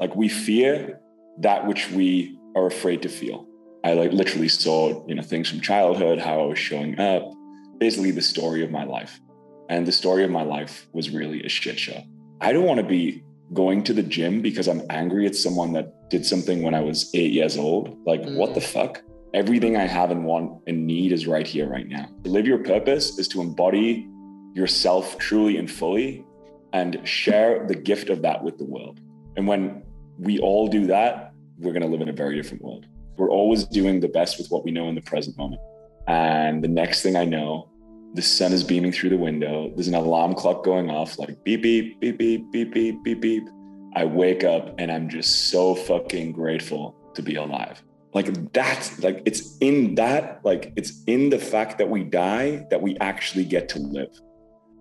Like we fear that which we are afraid to feel. I like literally saw, you know, things from childhood, how I was showing up, basically the story of my life. And the story of my life was really a shit show. I don't want to be going to the gym because I'm angry at someone that did something when I was eight years old. Like, mm. what the fuck? Everything I have and want and need is right here, right now. To live your purpose is to embody yourself truly and fully and share the gift of that with the world. And when we all do that, we're going to live in a very different world. We're always doing the best with what we know in the present moment. And the next thing I know, the sun is beaming through the window. There's an alarm clock going off, like beep, beep, beep, beep, beep, beep, beep, beep. I wake up and I'm just so fucking grateful to be alive. Like that's like it's in that, like it's in the fact that we die that we actually get to live.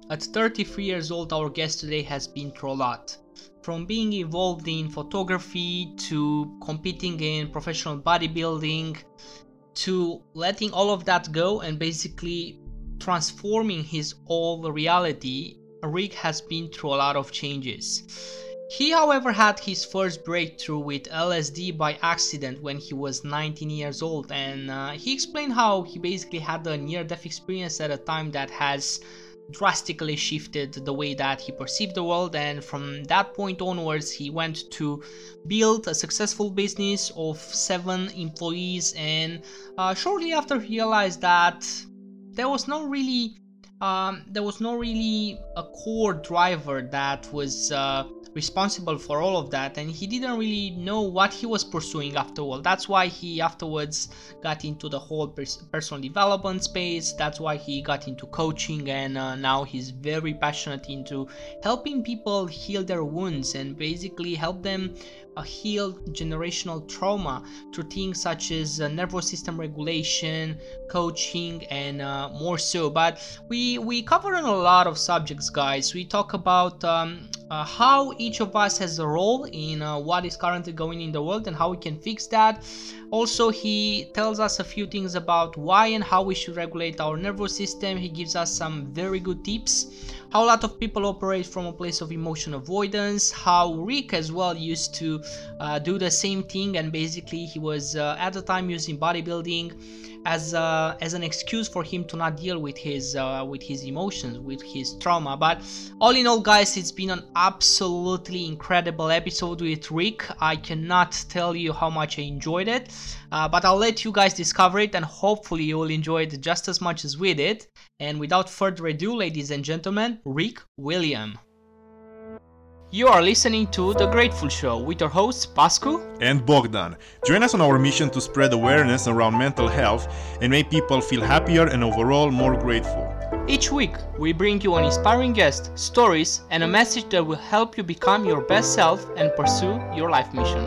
At 33 years old, our guest today has been through a lot. From being involved in photography to competing in professional bodybuilding to letting all of that go and basically transforming his old reality, Rick has been through a lot of changes. He, however, had his first breakthrough with LSD by accident when he was 19 years old, and uh, he explained how he basically had a near death experience at a time that has drastically shifted the way that he perceived the world and from that point onwards he went to build a successful business of seven employees and uh, shortly after he realized that there was no really um, there was no really a core driver that was uh, responsible for all of that and he didn't really know what he was pursuing after all. That's why he afterwards got into the whole pers- personal development space. That's why he got into coaching and uh, now he's very passionate into helping people heal their wounds and basically help them a heal generational trauma through things such as uh, nervous system regulation, coaching, and uh, more so. But we we cover on a lot of subjects, guys. We talk about um, uh, how each of us has a role in uh, what is currently going in the world and how we can fix that. Also, he tells us a few things about why and how we should regulate our nervous system. He gives us some very good tips how a lot of people operate from a place of emotion avoidance, how Rick as well used to uh, do the same thing and basically he was uh, at the time using bodybuilding as as an excuse for him to not deal with his uh, with his emotions, with his trauma. But all in all, guys, it's been an absolutely incredible episode with Rick. I cannot tell you how much I enjoyed it, uh, but I'll let you guys discover it, and hopefully you will enjoy it just as much as we did. And without further ado, ladies and gentlemen, Rick William. You are listening to The Grateful Show with your hosts Pascu and Bogdan. Join us on our mission to spread awareness around mental health and make people feel happier and overall more grateful. Each week, we bring you an inspiring guest, stories, and a message that will help you become your best self and pursue your life mission.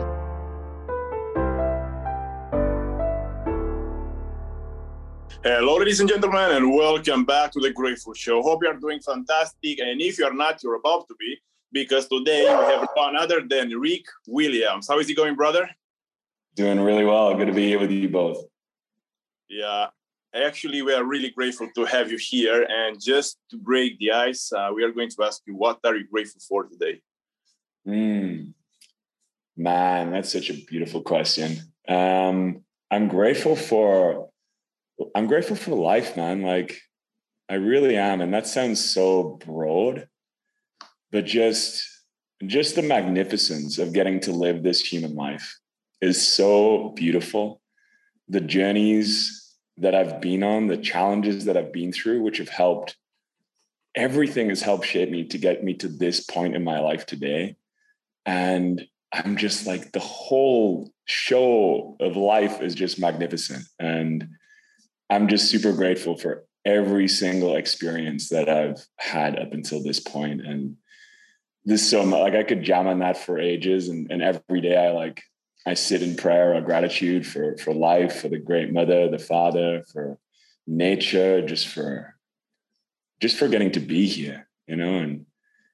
Hello, ladies and gentlemen, and welcome back to The Grateful Show. Hope you are doing fantastic, and if you are not, you're about to be because today we have none other than Rick Williams. How is it going, brother? Doing really well. Good to be here with you both. Yeah, actually, we are really grateful to have you here. And just to break the ice, uh, we are going to ask you, what are you grateful for today? Mm, man, that's such a beautiful question. Um, I'm grateful for, I'm grateful for life, man. Like, I really am, and that sounds so broad but just just the magnificence of getting to live this human life is so beautiful. The journeys that i've been on the challenges that i've been through which have helped everything has helped shape me to get me to this point in my life today. And i'm just like the whole show of life is just magnificent. And i'm just super grateful for every single experience that i've had up until this point. And this so much like I could jam on that for ages and, and every day I like I sit in prayer or gratitude for for life, for the great mother, the father, for nature, just for just for getting to be here, you know, and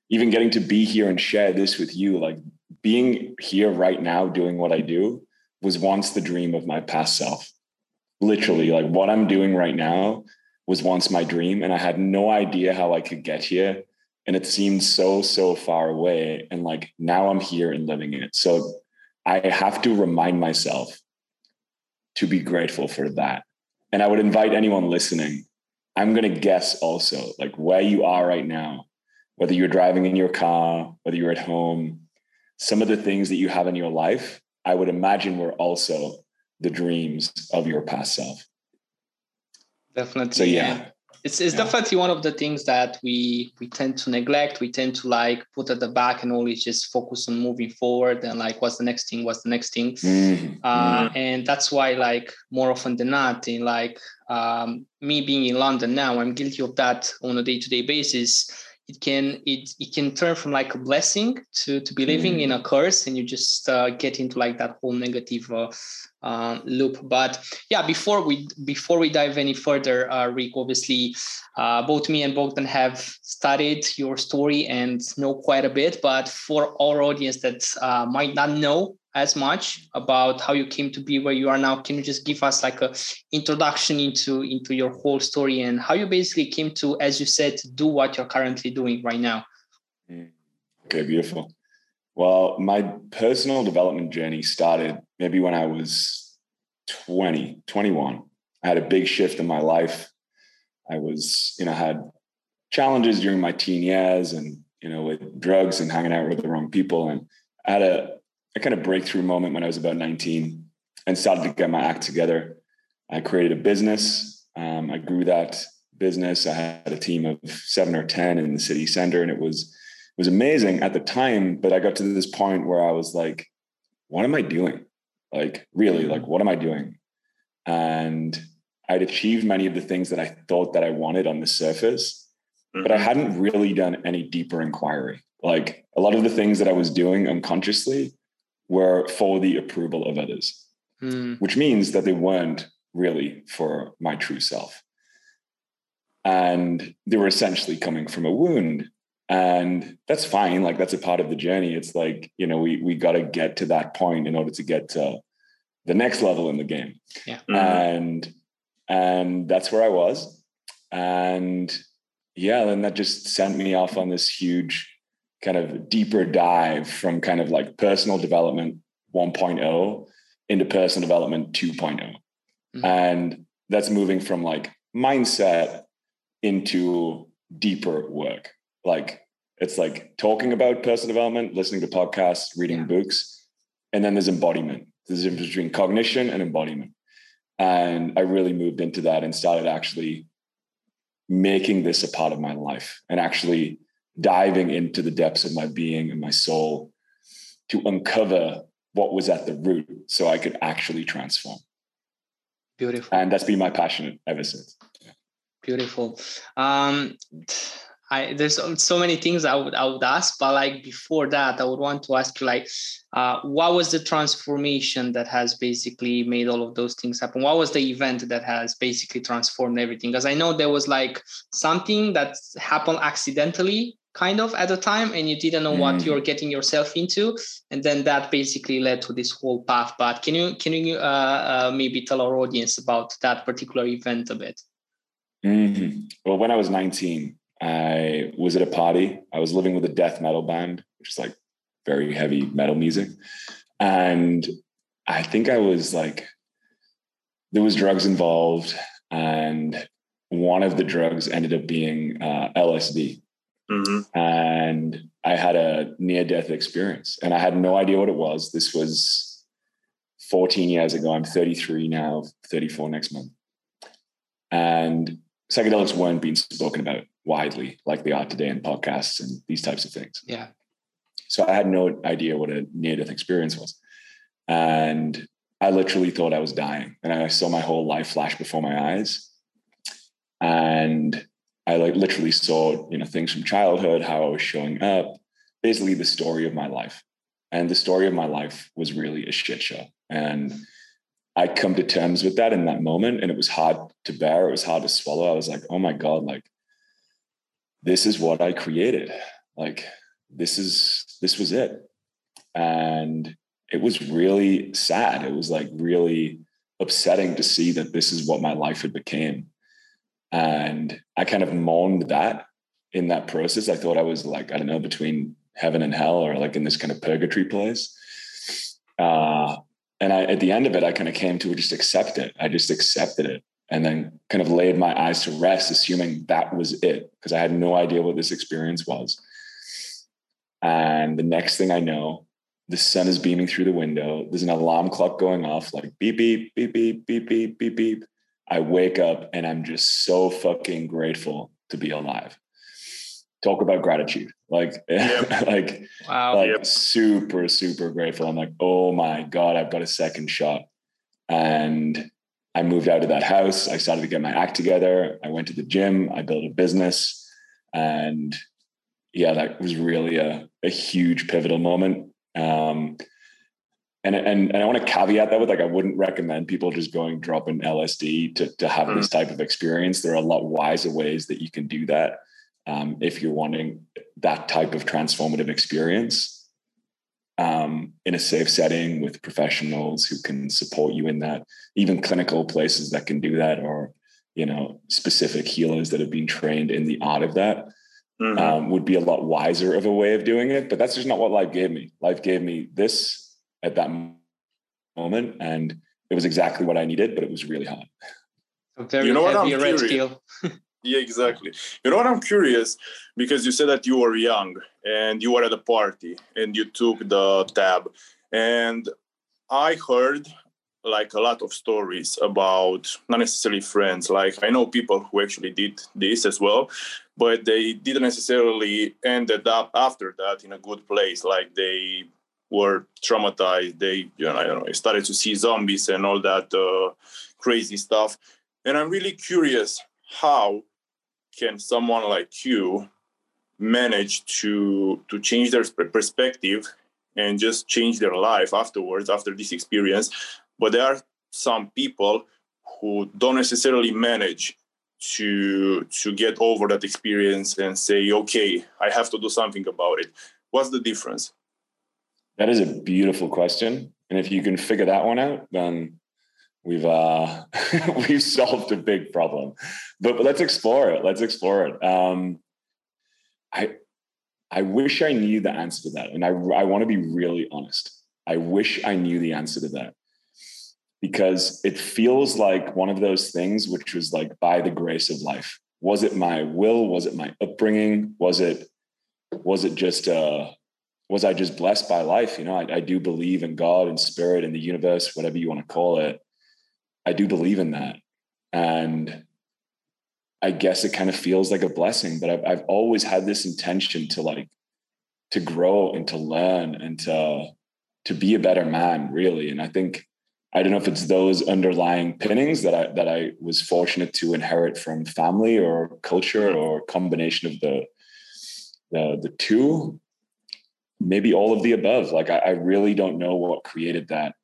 even getting to be here and share this with you, like being here right now doing what I do was once the dream of my past self. Literally, like what I'm doing right now was once my dream, and I had no idea how I could get here and it seemed so so far away. And like now i'm here and living it. So i have to remind myself to be grateful for that. And i would invite anyone listening i'm going to guess also like where you are right now whether you're driving in your car whether you're at home some of the things that you have in your life i would imagine were also the dreams of your past self. Definitely. So yeah it's, it's yeah. definitely one of the things that we we tend to neglect we tend to like put at the back and always just focus on moving forward and like what's the next thing what's the next thing mm-hmm. Uh, mm-hmm. and that's why like more often than not in like um, me being in london now i'm guilty of that on a day-to-day basis it can it it can turn from like a blessing to to be living mm. in a curse and you just uh, get into like that whole negative uh, uh, loop. But yeah before we before we dive any further uh, rick obviously uh, both me and bogdan have studied your story and know quite a bit. But for our audience that uh, might not know as much about how you came to be where you are now can you just give us like a introduction into into your whole story and how you basically came to as you said do what you're currently doing right now? Mm. okay beautiful well my personal development journey started maybe when i was 20 21 i had a big shift in my life i was you know had challenges during my teen years and you know with drugs and hanging out with the wrong people and i had a a kind of breakthrough moment when I was about 19 and started to get my act together. I created a business. Um, I grew that business. I had a team of seven or 10 in the city center, and it was was amazing at the time. But I got to this point where I was like, what am I doing? Like, really, like, what am I doing? And I'd achieved many of the things that I thought that I wanted on the surface, but I mm-hmm. hadn't really done any deeper inquiry. Like a lot of the things that I was doing unconsciously were for the approval of others, mm. which means that they weren't really for my true self. And they were essentially coming from a wound. And that's fine. Like that's a part of the journey. It's like, you know, we we gotta get to that point in order to get to the next level in the game. Yeah. Mm-hmm. And and that's where I was. And yeah, then that just sent me off on this huge kind of deeper dive from kind of like personal development 1.0 into personal development 2.0. Mm-hmm. And that's moving from like mindset into deeper work. Like it's like talking about personal development, listening to podcasts, reading yeah. books, and then there's embodiment. There's a difference between cognition and embodiment. And I really moved into that and started actually making this a part of my life and actually diving into the depths of my being and my soul to uncover what was at the root so I could actually transform. Beautiful. And that's been my passion ever since. Beautiful. Um, I, there's so many things I would I would ask, but like before that, I would want to ask you like, uh, what was the transformation that has basically made all of those things happen? What was the event that has basically transformed everything? Because I know there was like something that happened accidentally kind of at the time and you didn't know mm. what you're getting yourself into and then that basically led to this whole path but can you can you uh, uh, maybe tell our audience about that particular event a bit mm-hmm. well when i was 19 i was at a party i was living with a death metal band which is like very heavy metal music and i think i was like there was drugs involved and one of the drugs ended up being uh, lsd Mm-hmm. And I had a near death experience and I had no idea what it was. This was 14 years ago. I'm 33 now, 34 next month. And psychedelics weren't being spoken about widely like they are today in podcasts and these types of things. Yeah. So I had no idea what a near death experience was. And I literally thought I was dying. And I saw my whole life flash before my eyes. And I like literally saw, you know, things from childhood, how I was showing up, basically the story of my life. And the story of my life was really a shit show. And I come to terms with that in that moment. And it was hard to bear. It was hard to swallow. I was like, oh my God, like this is what I created. Like this is this was it. And it was really sad. It was like really upsetting to see that this is what my life had became and I kind of mourned that in that process. I thought I was like, I don't know, between heaven and hell or like in this kind of purgatory place. Uh, and I, at the end of it, I kind of came to just accept it. I just accepted it and then kind of laid my eyes to rest, assuming that was it, because I had no idea what this experience was. And the next thing I know, the sun is beaming through the window. There's an alarm clock going off, like beep, beep, beep, beep, beep, beep, beep, beep. I wake up and I'm just so fucking grateful to be alive. Talk about gratitude. Like, yep. like, wow. like yep. super, super grateful. I'm like, oh my God, I've got a second shot. And I moved out of that house. I started to get my act together. I went to the gym. I built a business. And yeah, that was really a, a huge pivotal moment. Um, and, and, and I want to caveat that with like, I wouldn't recommend people just going dropping LSD to, to have mm. this type of experience. There are a lot wiser ways that you can do that. Um, if you're wanting that type of transformative experience um, in a safe setting with professionals who can support you in that, even clinical places that can do that, or you know specific healers that have been trained in the art of that mm-hmm. um, would be a lot wiser of a way of doing it. But that's just not what life gave me. Life gave me this at that moment, and it was exactly what I needed, but it was really hard. A very you know heavy red steel. yeah, exactly. You know what? I'm curious because you said that you were young and you were at a party and you took the tab, and I heard like a lot of stories about not necessarily friends like i know people who actually did this as well but they didn't necessarily ended up after that in a good place like they were traumatized they you know i don't know started to see zombies and all that uh, crazy stuff and i'm really curious how can someone like you manage to to change their perspective and just change their life afterwards after this experience? But there are some people who don't necessarily manage to to get over that experience and say okay i have to do something about it. What's the difference? That is a beautiful question. And if you can figure that one out then we've uh we've solved a big problem but, but let's explore it let's explore it um i i wish i knew the answer to that and i i want to be really honest i wish i knew the answer to that because it feels like one of those things which was like by the grace of life. Was it my will? Was it my upbringing? Was it was it just uh was I just blessed by life? You know, I, I do believe in God and spirit and the universe, whatever you want to call it. I do believe in that. And I guess it kind of feels like a blessing, but I've, I've always had this intention to like, to grow and to learn and to, to be a better man really. And I think I don't know if it's those underlying pinnings that I that I was fortunate to inherit from family or culture or combination of the the the two. Maybe all of the above. Like I, I really don't know what created that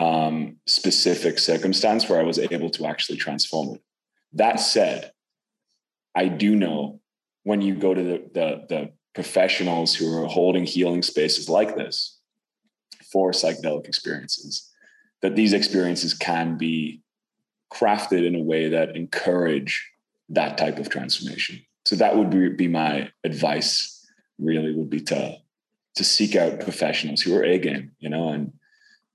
um, specific circumstance where I was able to actually transform it. That said, I do know when you go to the, the, the professionals who are holding healing spaces like this for psychedelic experiences that these experiences can be crafted in a way that encourage that type of transformation. So that would be, be my advice really would be to to seek out professionals who are a game, you know, and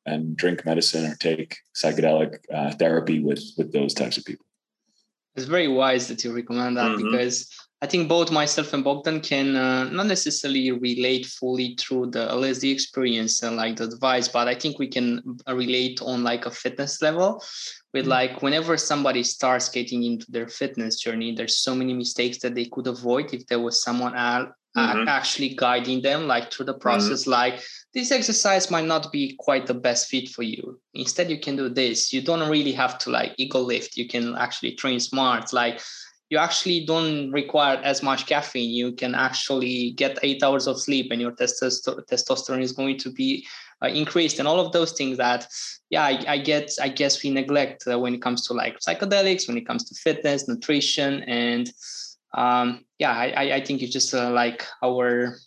and drink medicine or take psychedelic uh, therapy with with those types of people. It's very wise that you recommend that mm-hmm. because I think both myself and Bogdan can uh, not necessarily relate fully through the LSD experience and like the advice, but I think we can relate on like a fitness level. With mm-hmm. like whenever somebody starts getting into their fitness journey, there's so many mistakes that they could avoid if there was someone else mm-hmm. actually guiding them like through the mm-hmm. process mm-hmm. like this exercise might not be quite the best fit for you instead you can do this you don't really have to like ego lift you can actually train smart like you actually don't require as much caffeine. You can actually get eight hours of sleep, and your testosterone is going to be uh, increased, and all of those things that, yeah, I, I get. I guess we neglect uh, when it comes to like psychedelics, when it comes to fitness, nutrition, and um, yeah, I, I think it's just uh, like our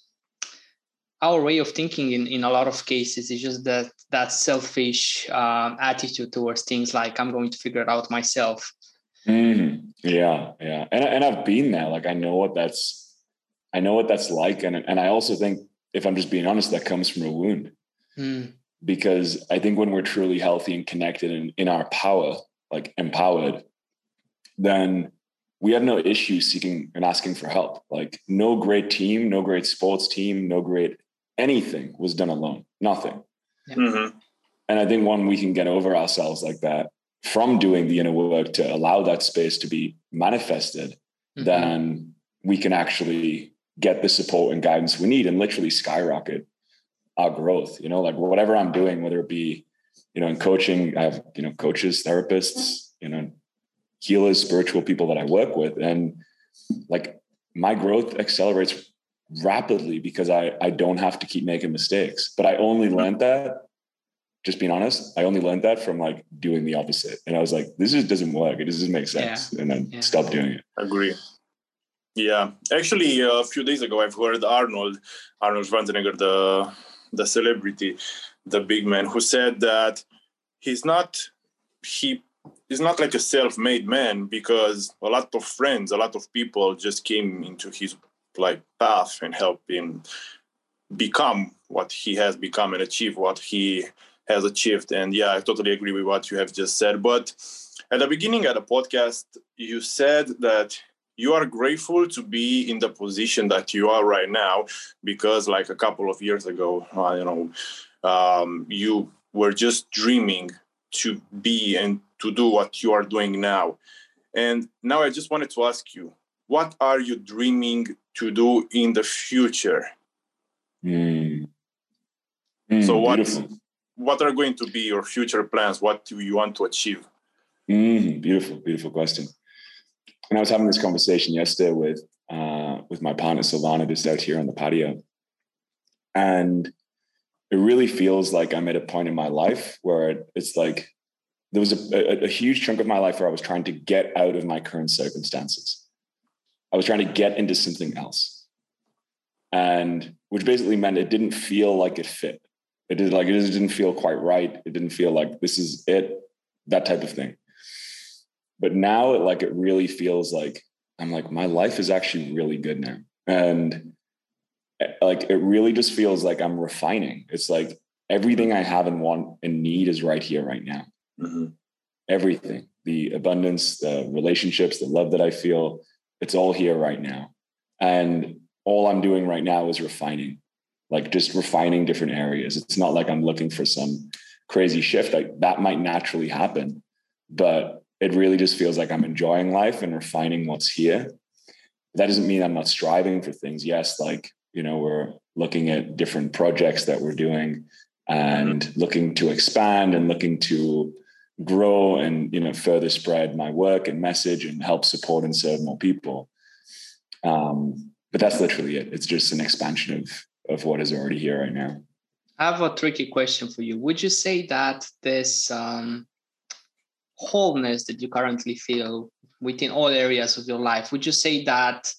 our way of thinking in, in a lot of cases is just that that selfish um, attitude towards things like i'm going to figure it out myself Mm, yeah, yeah, and and I've been there. Like I know what that's I know what that's like. And, and I also think, if I'm just being honest, that comes from a wound. Mm. Because I think when we're truly healthy and connected and in our power, like empowered, then we have no issue seeking and asking for help. Like no great team, no great sports team, no great anything was done alone. Nothing. Mhm. And I think when we can get over ourselves like that from doing the inner work to allow that space to be manifested, Mhm. then we can actually get the support and guidance we need and literally skyrocket our growth. You know, like whatever I'm doing, whether it be, you know, in coaching, I have, you know, coaches, therapists, you know, healers, spiritual people that I work with. And like my growth accelerates rapidly because I, I don't have to keep making mistakes. But I only learned that, just being honest, I only learned that from like doing the opposite. And I was like, this just doesn't work. It doesn't make sense. And then Yeah. stop doing it. Agree. Yeah, actually, uh, a few days ago, I've heard Arnold, Arnold Schwarzenegger, the the celebrity, the big man, who said that he's not he is not like a self-made man because a lot of friends, a lot of people just came into his like path and helped him become what he has become and achieve what he has achieved. And yeah, I totally agree with what you have just said. But at the beginning of the podcast, you said that you are grateful to be in the position that you are right now because like a couple of years ago you know um, you were just dreaming to be and to do what you are doing now and now i just wanted to ask you what are you dreaming to do in the future Mm. Mm, So what- beautiful. what are going to be your future plans what do you want to achieve Mm, beautiful, beautiful question. And I was having this conversation yesterday with uh, with my partner Silvana, just out here on the patio, and it really feels like I'm at a point in my life where it, it's like there was a, a, a huge chunk of my life where I was trying to get out of my current circumstances. I was trying to get into something else, and which basically meant it didn't feel like it fit. It did like it just didn't feel quite right. It didn't feel like this is it, that type of thing but now it like it really feels like i'm like my life is actually really good now and eh, like it really just feels like i'm refining it's like everything i have and want and need is right here right now Mhm. everything the abundance the relationships the love that i feel it's all here right now. And all i'm doing right now is refining like just refining different areas. It's not like i'm looking for some crazy shift like that might naturally happen but it really just feels like i'm enjoying life and refining what's here. That doesn't mean i'm not striving for things. Yes like you know we're looking at different projects that we're doing and looking to expand and looking to grow and you know further spread my work and message and help support and serve more people. Um, but that's literally it. It's just an expansion of of what is already here right now. I have a tricky question for you. Would you say that this um, wholeness that you currently feel within all areas of your life, would you say that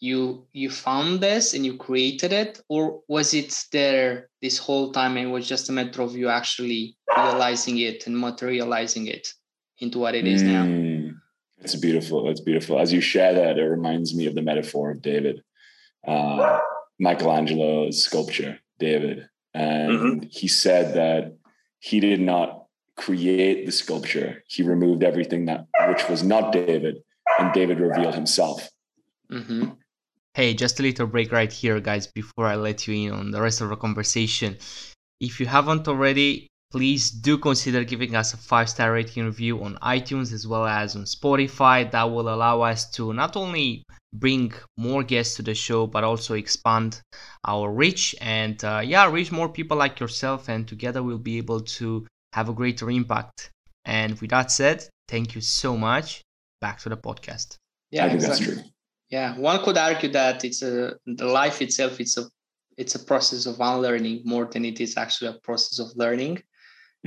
you you found this and you created it, or was it there this whole time and it was just a matter of you actually realizing it and materializing it into what it is now? Mm, It's beautiful. It's beautiful. As you share that, it reminds me of the metaphor of David, uh, Michelangelo's sculpture, David. And he said that he did not create the sculpture. He removed everything that which was not David, and David revealed himself. Mm-hmm. Hey, just a little break right here, guys, before I let you in on the rest of the conversation. If you haven't already, please do consider giving us a five star rating review on iTunes as well as on Spotify. That will allow us to not only bring more guests to the show but also expand our reach and uh, yeah reach more people like yourself and together we'll be able to have a greater impact and with that said thank you so much back to the podcast Yeah, I think that's true. Yeah one could argue that it's a the life itself it's a it's a process of unlearning more than it is actually a process of learning.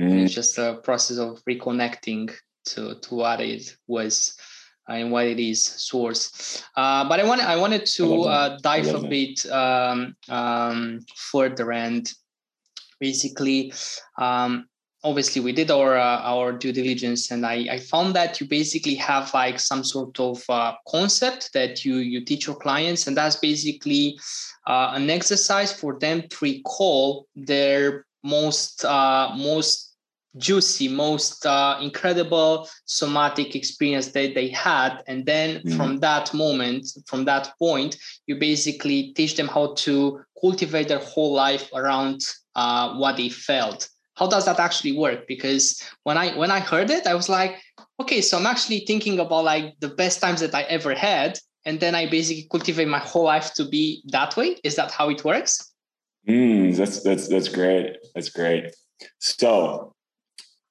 Mm, it's just a process of reconnecting to to what it was and what it is source. Uh, but i wanted i wanted to uh, dive a bit um, um, further and basically um, obviously we did our uh, our due diligence and I, I found that you basically have like some sort of uh, concept that you you teach your clients and that's basically uh, an exercise for them to recall their most uh, most juicy most uh, incredible somatic experience that they had and then mm. from that moment from that point you basically teach them how to cultivate their whole life around uh, what they felt how does that actually work? Because when i when i heard it i was like okay so i'm actually thinking about like the best times that i ever had and then i basically cultivate my whole life to be that way. Is that how it works? Mm, that's that's that's great. That's great. So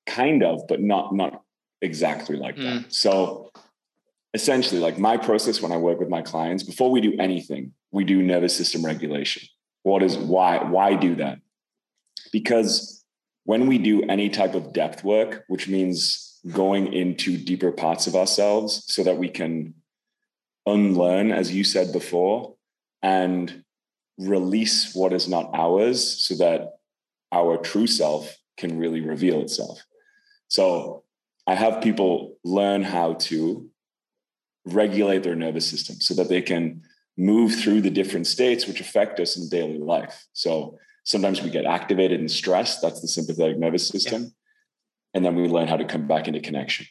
kind of but not not exactly like mm. that so essentially like my process when i work with my clients before we do anything we do nervous system regulation. What is why why do that? Because when we do any type of depth work, which means going into deeper parts of ourselves so that we can unlearn, as you said before, and release what is not ours so that our true self can really reveal itself. So I have people learn how to regulate their nervous system so that they can move through the different states which affect us in daily life. So Sometimes we get activated and stressed. That's the sympathetic nervous system. Yeah. And then we learn how to come back into connection.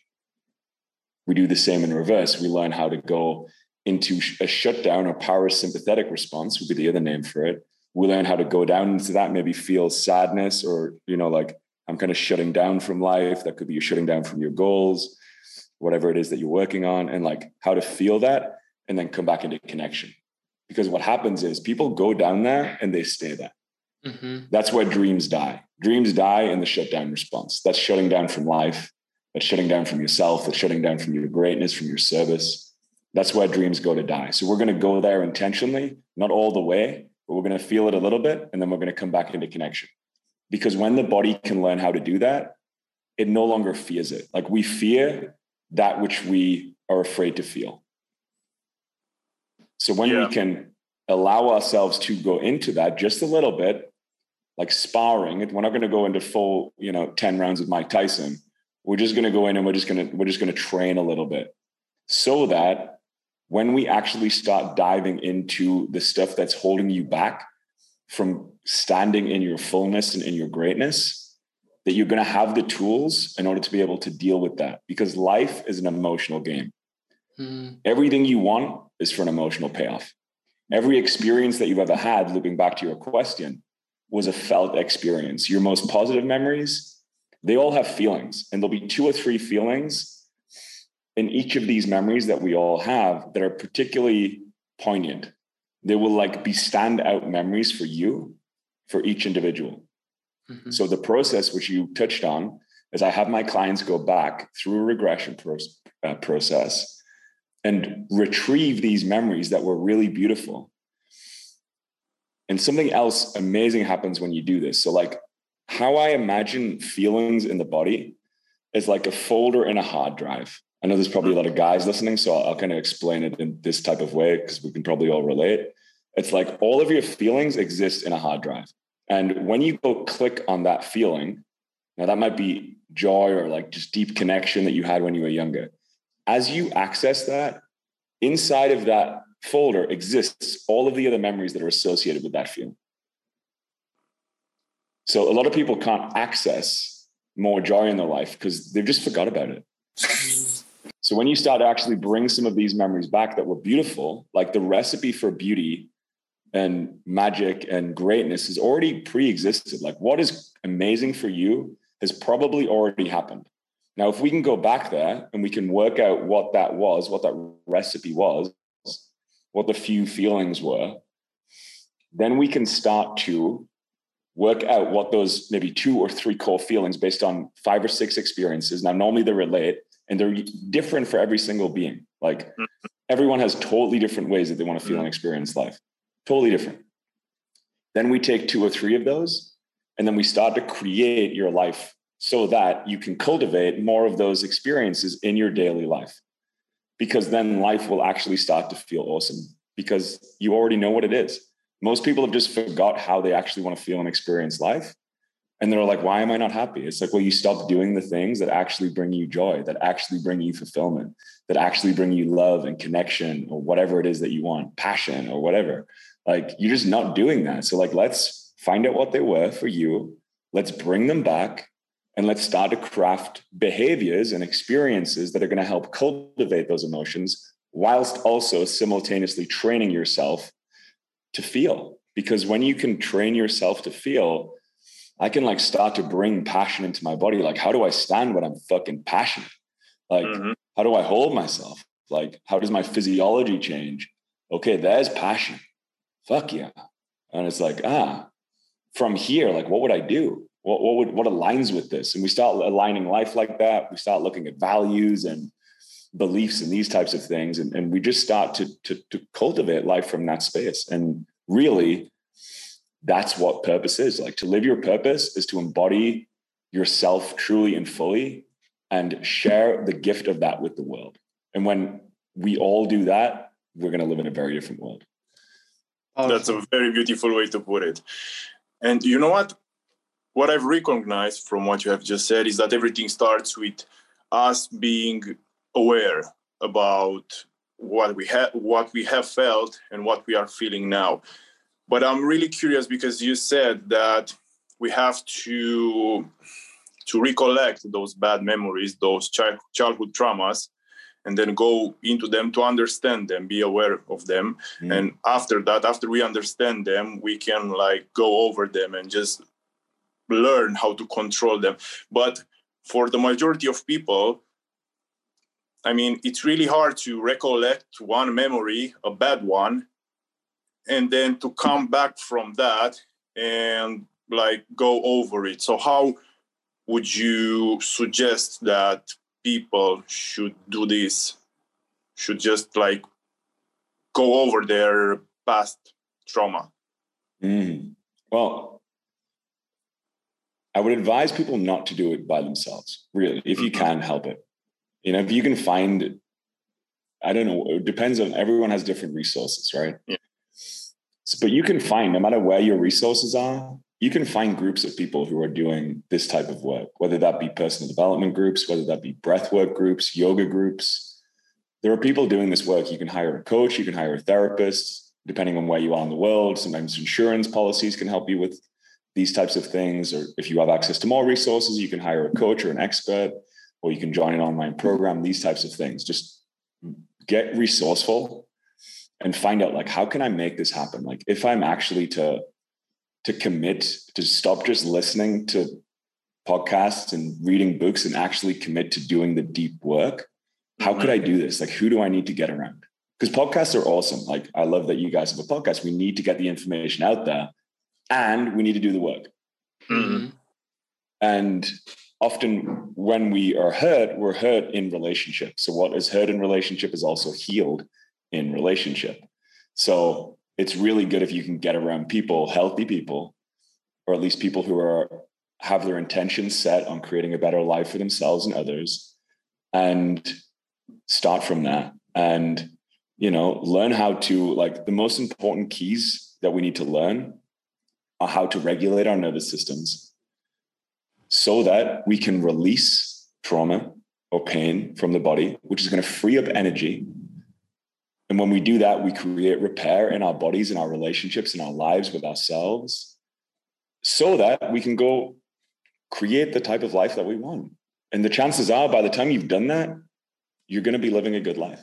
We do the same in reverse. We learn how to go into a shutdown or parasympathetic response would be the other name for it. We learn how to go down into that, maybe feel sadness or, you know, like I'm kind of shutting down from life. That could be you shutting down from your goals, whatever it is that you're working on, and like how to feel that and then come back into connection. Because what happens is people go down there and they stay there. Mm-hmm. That's where dreams die. Dreams die in the shutdown response. That's shutting down from life. That's shutting down from yourself. That's shutting down from your greatness, from your service. That's where dreams go to die. So we're going to go there intentionally, not all the way, but we're going to feel it a little bit, and then we're going to come back into connection. Because when the body can learn how to do that, it no longer fears it. Like we fear that which we are afraid to feel. So when yeah. we can allow ourselves to go into that just a little bit, like sparring. We're not going to go into full, you know, 10 rounds with Mike Tyson. We're just going to go in and we're just going to, we're just going to train a little bit so that when we actually start diving into the stuff that's holding you back from standing in your fullness and in your greatness, that you're going to have the tools in order to be able to deal with that because life is an emotional game. Mm. Everything you want is for an emotional payoff. Every experience that you've ever had, looping back to your question, was a felt experience. Your most positive memories, they all have feelings, and there'll be two or three feelings in each of these memories that we all have that are particularly poignant. They will like be standout memories for you, for each individual. Mm-hmm. So the process which you touched on is I have my clients go back through a regression pro- uh, process and retrieve these memories that were really beautiful and something else amazing happens when you do this. So, like how I imagine feelings in the body is like a folder in a hard drive. I know there's probably a lot of guys listening, so I'll, kind of explain it in this type of way because we can probably all relate. It's like all of your feelings exist in a hard drive. And when you go click on that feeling, now that might be joy or like just deep connection that you had when you were younger. As you access that, inside of that folder exists all of the other memories that are associated with that feeling. So a lot of people can't access more joy in their life because they've just forgot about it. so when you start to actually bring some of these memories back that were beautiful, like the recipe for beauty and magic and greatness has already pre-existed. Like what is amazing for you has probably already happened. Now, if we can go back there and we can work out what that was, what that recipe was, what the few feelings were, then we can start to work out what those maybe two or three core feelings based on five or six experiences. Now, normally they relate and they're different for every single being. Like mm-hmm. everyone has totally different ways that they want to feel and mm-hmm. experience life, totally different. Then we take two or three of those and then we start to create your life so that you can cultivate more of those experiences in your daily life because then life will actually start to feel awesome because you already know what it is. Most people have just forgot how they actually want to feel and experience life. and they're like, why am I not happy? It's like, well, you stop doing the things that actually bring you joy, that actually bring you fulfillment, that actually bring you love and connection or whatever it is that you want, passion or whatever. Like you're just not doing that. So like, let's find out what they were for you. Let's bring them back and let's start to craft behaviors and experiences that are going to help cultivate those emotions whilst also simultaneously training yourself to feel. Because when you can train yourself to feel i can like start to bring passion into my body. Like how do i stand when i'm fucking passionate? Like mm-hmm. how do i hold myself? Like how does my physiology change? Okay there's passion. Fuck yeah. And it's like ah from here like what would i do what, what would what aligns with this? And we start aligning life like that. We start looking at values and beliefs and these types of things. And, and we just start to, to to cultivate life from that space. And really that's what purpose is. Like to live your purpose is to embody yourself truly and fully and share the gift of that with the world. And when we all do that we're going to live in a very different world. That's a very beautiful way to put it. And you know what what I've recognized from what you have just said is that everything starts with us being aware about what we have what we have felt and what we are feeling now but i'm really curious because you said that we have to to recollect those bad memories those child, childhood traumas and then go into them to understand them be aware of them mm. and after that after we understand them we can like go over them and just learn how to control them. But for the majority of people, I mean, it's really hard to recollect one memory, a bad one, and then to come back from that and like go over it. So, how would you suggest that people should do this? Should just like go over their past trauma? Mm. Well, I would advise people not to do it by themselves, really, if you mm-hmm. can help it. You know, if you can find, I don't know, it depends on everyone has different resources, right? Yeah. So, but you can find, no matter where your resources are, you can find groups of people who are doing this type of work, whether that be personal development groups, whether that be breathwork groups, yoga groups. There are people doing this work. You can hire a coach, you can hire a therapist, depending on where you are in the world. Sometimes insurance policies can help you with these types of things. Or if you have access to more resources, you can hire a coach or an expert, or you can join an online program, these types of things. Just get resourceful and find out like how can I make this happen? Like if I'm actually to to commit to stop just listening to podcasts and reading books and actually commit to doing the deep work, how could I mm-hmm. do this? Like who do I need to get around? Because podcasts are awesome. Like I love that you guys have a podcast. We need to get the information out there and we need to do the work. Mm-hmm. And often when we are hurt, we're hurt in relationship. So what is hurt in relationship is also healed in relationship. So it's really good if you can get around people, healthy people, or at least people who are have their intentions set on creating a better life for themselves and others and start from that and you know learn how to like the most important keys that we need to learn how to regulate our nervous systems so that we can release trauma or pain from the body, which is going to free up energy. And when we do that, we create repair in our bodies, in our relationships, in our lives with ourselves, so that we can go create the type of life that we want. And the chances are, by the time you've done that, you're going to be living a good life.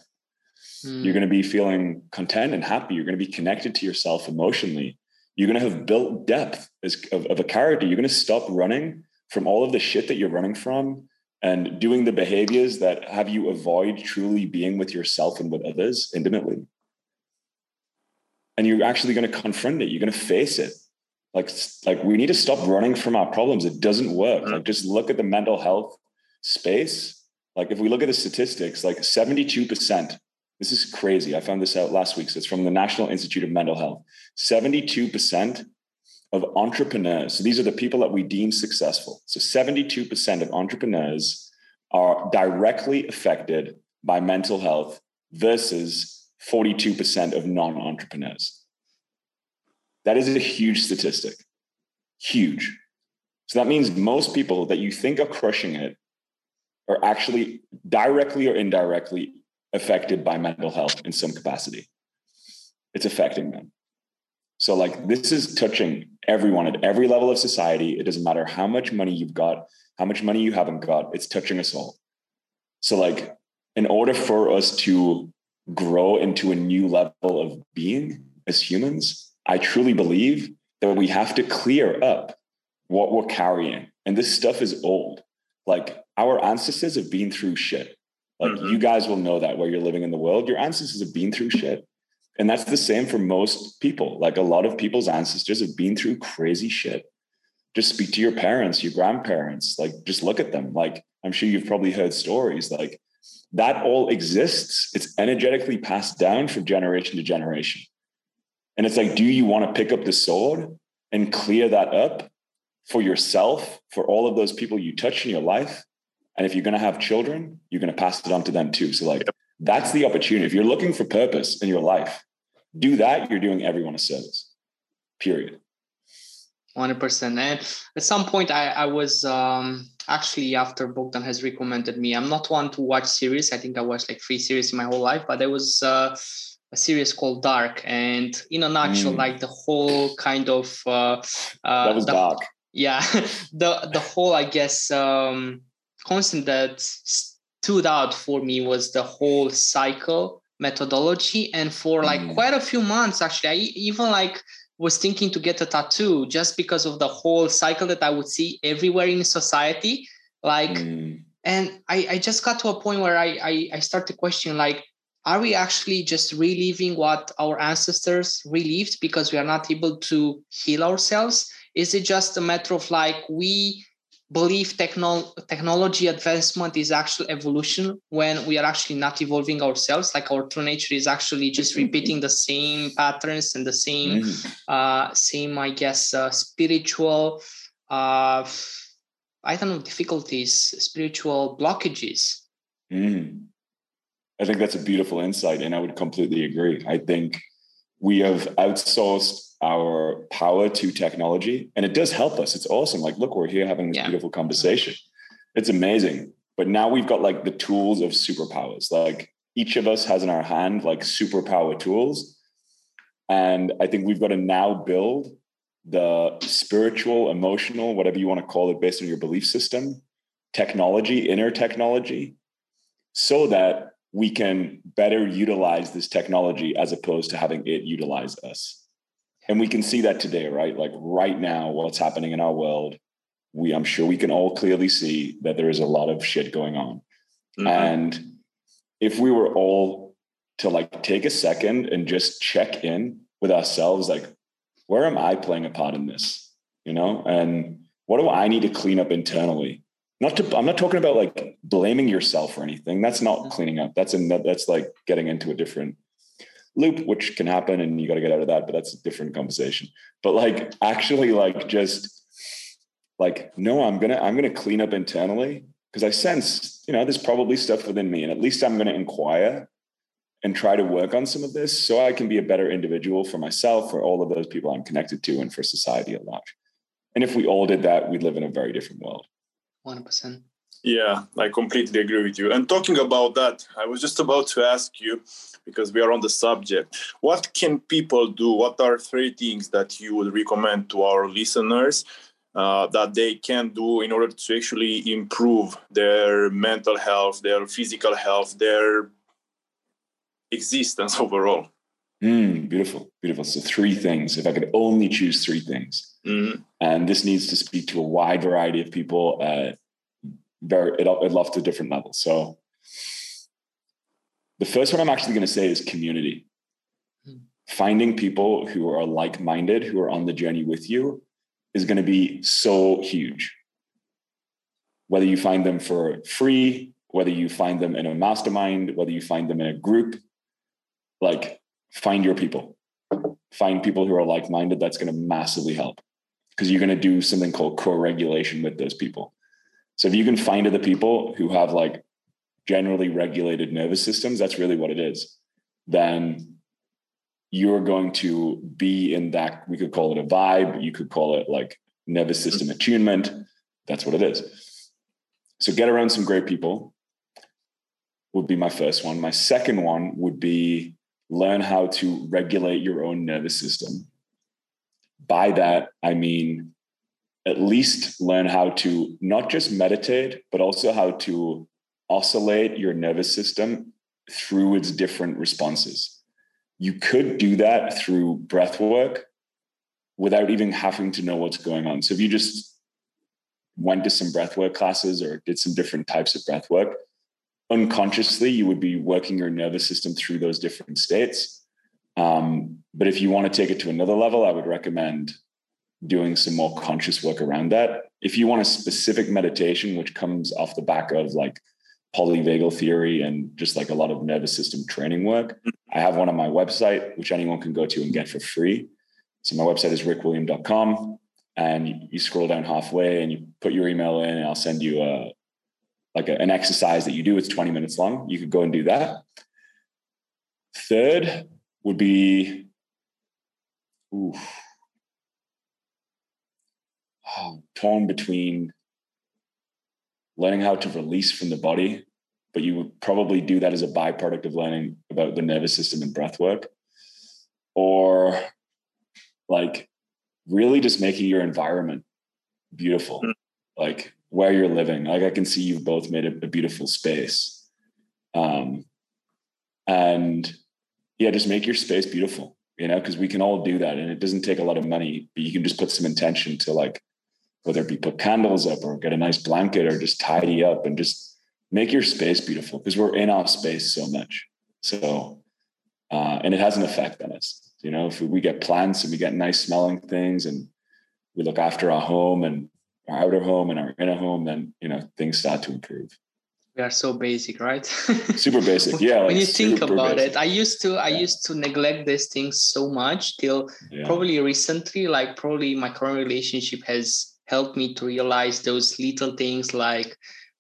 Mm. You're going to be feeling content and happy. You're going to be connected to yourself emotionally you're going to have built depth as, of, of a character. You're going to stop running from all of the shit that you're running from and doing the behaviors that have you avoid truly being with yourself and with others intimately. And you're actually going to confront it. You're going to face it. Like, like we need to stop running from our problems. It doesn't work. Mm. Like just look at the mental health space. Like if we look at the statistics, like 72% this is crazy. I found this out last week. So it's from the National Institute of Mental Health. 72% of entrepreneurs, so these are the people that we deem successful. So 72% of entrepreneurs are directly affected by mental health versus 42% of non entrepreneurs. That is a huge statistic. Huge. So that means most people that you think are crushing it are actually directly or indirectly affected by mental health in some capacity. It's affecting them. So, like, this is touching everyone at every level of society. It doesn't matter how much money you've got, how much money you haven't got, it's touching us all. So, like, in order for us to grow into a new level of being as humans, I truly believe that we have to clear up what we're carrying. And this stuff is old. Like our ancestors have been through shit. Like mm-hmm. you guys will know that where you're living in the world, your ancestors have been through shit. And that's the same for most people. Like a lot of people's ancestors have been through crazy shit. Just speak to your parents, your grandparents, like just look at them. Like I'm sure you've probably heard stories like that all exists. It's energetically passed down from generation to generation. And it's like, do you want to pick up the sword and clear that up for yourself, for all of those people you touch in your life? And if you're going to have children, you're going to pass it on to them too. So, like, that's the opportunity. If you're looking for purpose in your life, do that. You're doing everyone a service, period. 100%. And at some point, I, I was um, actually, after Bogdan has recommended me, I'm not one to watch series. I think I watched like three series in my whole life, but there was uh, a series called Dark. And in a nutshell, mm. like the whole kind of. Uh, uh, that was the, dark. Yeah. the, the whole, I guess, um, concept that stood out for me was the whole cycle methodology and for like mm. quite a few months actually i even like was thinking to get a tattoo just because of the whole cycle that i would see everywhere in society like mm. and I, I just got to a point where I, I i start to question like are we actually just reliving what our ancestors relived because we are not able to heal ourselves is it just a matter of like we believe techno- technology advancement is actual evolution when we are actually not evolving ourselves like our true nature is actually just repeating the same patterns and the same mm. uh, same i guess uh, spiritual uh, i don't know difficulties spiritual blockages mm. i think that's a beautiful insight and i would completely agree i think we have outsourced our power to technology and it does help us. It's awesome. Like look we're here having this yeah. beautiful conversation. It's amazing. But now we've got like the tools of superpowers. Like each of us has in our hand like superpower tools. And i think we've got to now build the spiritual emotional whatever you want to call it based on your belief system technology inner technology so that we can better utilize this technology as opposed to having it utilize us. And we can see that today right? Like right now what's happening in our world we i'm sure we can all clearly see that there is a lot of shit going on. Mm-hmm. and if we were all to like take a second and just check in with ourselves like where am i playing a part in this? You know? And what do i need to clean up internally not to i'm not talking about like blaming yourself or anything that's not cleaning up that's a that's like getting into a different loop, which can happen and you got to get out of that, but that's a different conversation. But like actually like just like, no, I'm gonna, I'm gonna clean up internally because I sense, you know, there's probably stuff within me. And at least I'm gonna inquire and try to work on some of this so I can be a better individual for myself, for all of those people I'm connected to, and for society at large. And if we all did that, we'd live in a very different world. 100%. Yeah, I completely agree with you. And talking about that, I was just about to ask you because we are on the subject. What can people do? What are three things that you would recommend to our listeners uh, that they can do in order to actually improve their mental health, their physical health, their existence overall? Mm, beautiful, beautiful. So, three things. If I could only choose three things, mm-hmm. And this needs to speak to a wide variety of people, at very, it, it love to different levels. So, the first one I'm actually going to say is community. Hmm. Finding people who are like minded, who are on the journey with you, is going to be so huge. Whether you find them for free, whether you find them in a mastermind, whether you find them in a group, like find your people. Find people who are like minded. That's going to massively help because you're going to do something called co regulation with those people. So if you can find other people who have like generally regulated nervous systems, that's really what it is, then you're going to be in that, we could call it a vibe, you could call it like nervous system mm-hmm. attunement. That's what it is. So get around some great people would be my first one. My second one would be learn how to regulate your own nervous system. By that, I mean at least learn how to not just meditate, but also how to oscillate your nervous system through its different responses. You could do that through breath work without even having to know what's going on. So if you just went to some breath work classes or did some different types of breath work, unconsciously you would be working your nervous system through those different states. Um, but if you want to take it to another level, I would recommend doing some more conscious work around that. If you want a specific meditation, which comes off the back of like polyvagal theory and just like a lot of nervous system training work, mm-hmm. I have one on my website, which anyone can go to and get for free. So my website is rickwilliam.com and you scroll down halfway and you put your email in and I'll send you a like a, an exercise that you do. It's 20 minutes long. You could go and do that. Third would be oof, oh, torn between learning how to release from the body, but you would probably do that as a byproduct of learning about the nervous system and breath work, or like really just making your environment beautiful, mm. like where you're living. Like I can see you've both made a, a beautiful space, um, and yeah, just make your space beautiful. You know, because we can all do that, and it doesn't take a lot of money, but you can just put some intention to like whether it be put candles up or get a nice blanket or just tidy up and just make your space beautiful because we're in our space so much. So, uh, and it has an effect on us. You know, if we get plants and we get nice smelling things and we look after our home and our outer home and our inner home, then, you know, things start to improve. We are so basic, right? super basic. Yeah. when you think about basic. it, I used to, I used to neglect these things so much till yeah. probably recently, like probably my current relationship has helped me to realize those little things like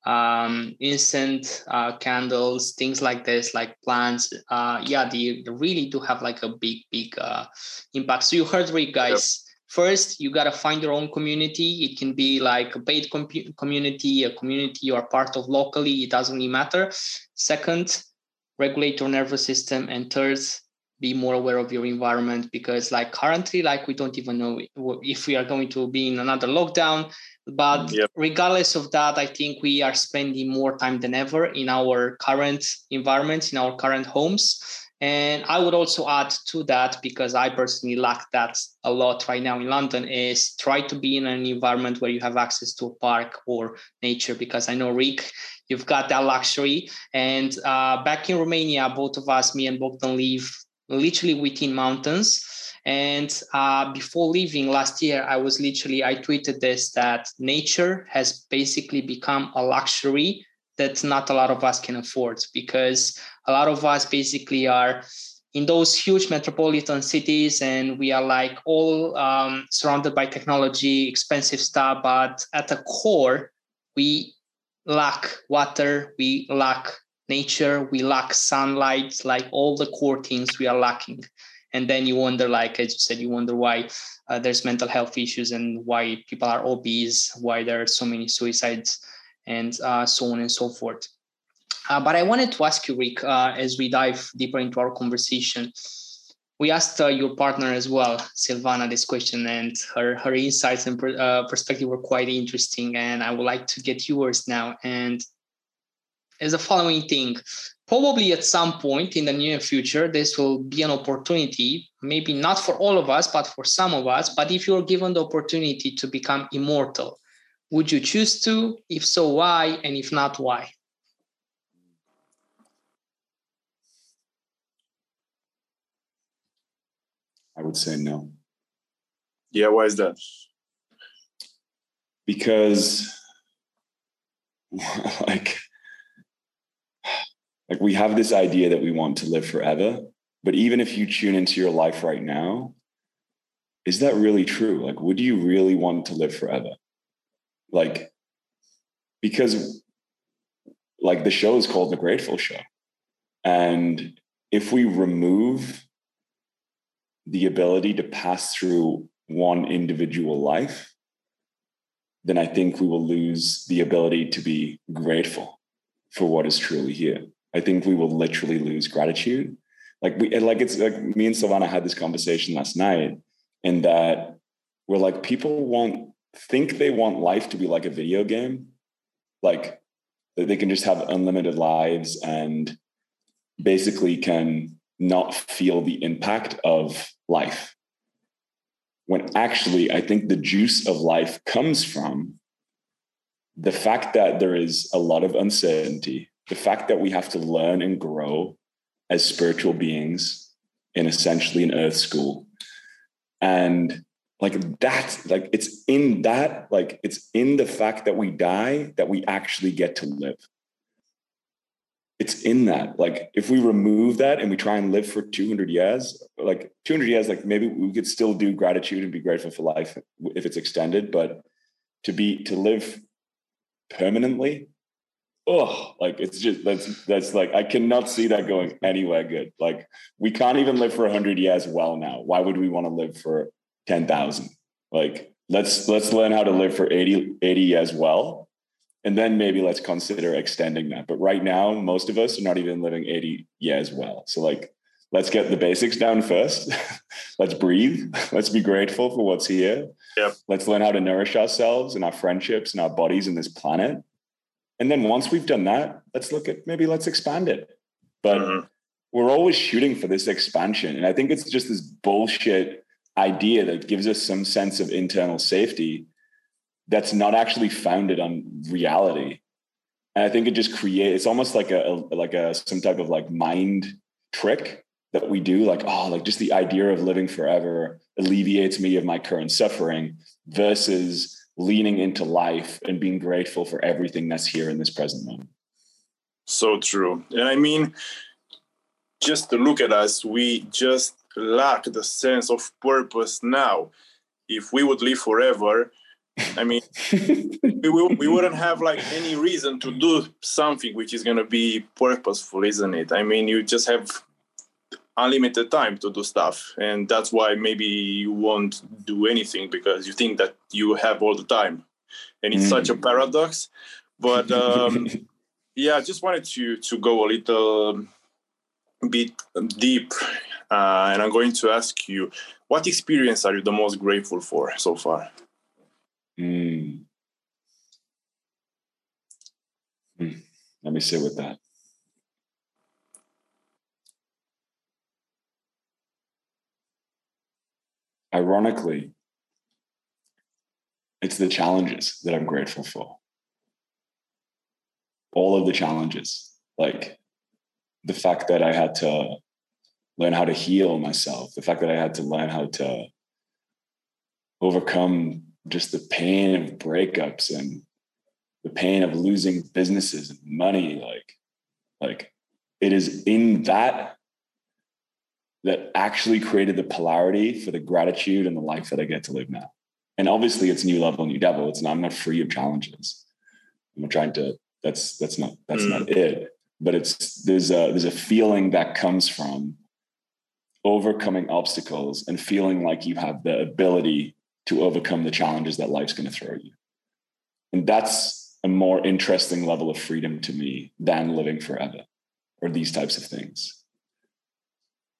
um, instant uh, candles, things like this, like plants. Uh, yeah, they, they, really do have like a big, big uh, impact. So you heard right guys. Yep. First, you gotta find your own community. It can be like a paid com- community, a community you are part of locally. It doesn't really matter. Second, regulate your nervous system, and third, be more aware of your environment because like currently like we don't even know if we are going to be in another lockdown but yep. regardless of that i think we are spending more time than ever in our current environments in our current homes and i would also add to that because i personally lack that a lot right now in london is try to be in an environment where you have access to a park or nature because i know rick you've got that luxury and uh, back in romania both of us me and bogdan live literally within mountains. And uh, before leaving last year, I was literally, I tweeted this that nature has basically become a luxury that not a lot of us can afford because a lot of us basically are in those huge metropolitan cities and we are like all um, surrounded by technology, expensive stuff. But at the core, we lack water, we lack nature we lack sunlight like all the core things we are lacking and then you wonder like as you said you wonder why uh, there's mental health issues and why people are obese why there are so many suicides and uh, so on and so forth uh, but i wanted to ask you rick uh, as we dive deeper into our conversation we asked uh, your partner as well silvana this question and her, her insights and per, uh, perspective were quite interesting and i would like to get yours now and as the following thing. Probably at some point in the near future, this will be an opportunity, maybe not for all of us, but for some of us. But if you're given the opportunity to become immortal, would you choose to? If so, why? And if not, why? I would say no. Yeah, why is that? Because, like, like we have this idea that we want to live forever but even if you tune into your life right now is that really true like would you really want to live forever like because like the show is called the grateful show and if we remove the ability to pass through one individual life then I think we will lose the ability to be grateful for what is truly here. I think we will literally lose gratitude. Like we like it's like me and Silvana had this conversation last night, in that we're like people want think they want life to be like a video game, like they can just have unlimited lives and basically can not feel the impact of life. When actually, I think the juice of life comes from the fact that there is a lot of uncertainty, the fact that we have to learn and grow as spiritual beings in essentially an earth school. And like that, like it's in that, like it's in the fact that we die that we actually get to live it's in that. Like if we remove that and we try and live for 200 years, like 200 years, like maybe we could still do gratitude and be grateful for life if it's extended, but to be to live permanently, oh, like it's just that's that's like I cannot see that going anywhere good. Like we can't even live for 100 years well now. Why would we want to live for 10,000? Like let's let's learn how to live for 80 80 years well and then maybe let's consider extending that. But right now, most of us are not even living 80 years well. So like, let's get the basics down first. let's breathe. Let's be grateful for what's here. Yep. Let's learn how to nourish ourselves and our friendships and our bodies in this planet. And then once we've done that, let's look at maybe let's expand it. But mm-hmm. we're always shooting for this expansion. And I think it's just this bullshit idea that gives us some sense of internal safety that's not actually founded on reality. And I think it just creates it's almost like a, like a some type of like mind trick that we do like oh like just the idea of living forever alleviates me of my current suffering versus leaning into life and being grateful for everything that's here in this present moment so true and i mean just to look at us we just lack the sense of purpose now if we would live forever I mean, we, we wouldn't have like any reason to do something which is going to be purposeful, isn't it? I mean, you just have unlimited time to do stuff. And that's why maybe you won't do anything because you think that you have all the time. And it's mm. such a mm. paradox. But um, yeah, I just wanted to, to go a little bit deep. Uh, and I'm going to ask you, what experience are you the most grateful for so far? Mm. Mm. Let me sit with that. Ironically, it's the challenges that I'm grateful for. All of the challenges, like the fact that I had to learn how to heal myself, the fact that I had to learn how to overcome just the pain of breakups and the pain of losing businesses and money like like it is in that that actually created the polarity for the gratitude and the life that I get to live now. And obviously it's new level, new devil. It's not I'm not free of challenges. I'm trying to that's that's not that's mm. not it. But it's there's a there's a feeling that comes from overcoming obstacles and feeling like you have the ability to overcome the challenges that life's going to throw you. And that's a more interesting level of freedom to me than living forever or these types of things.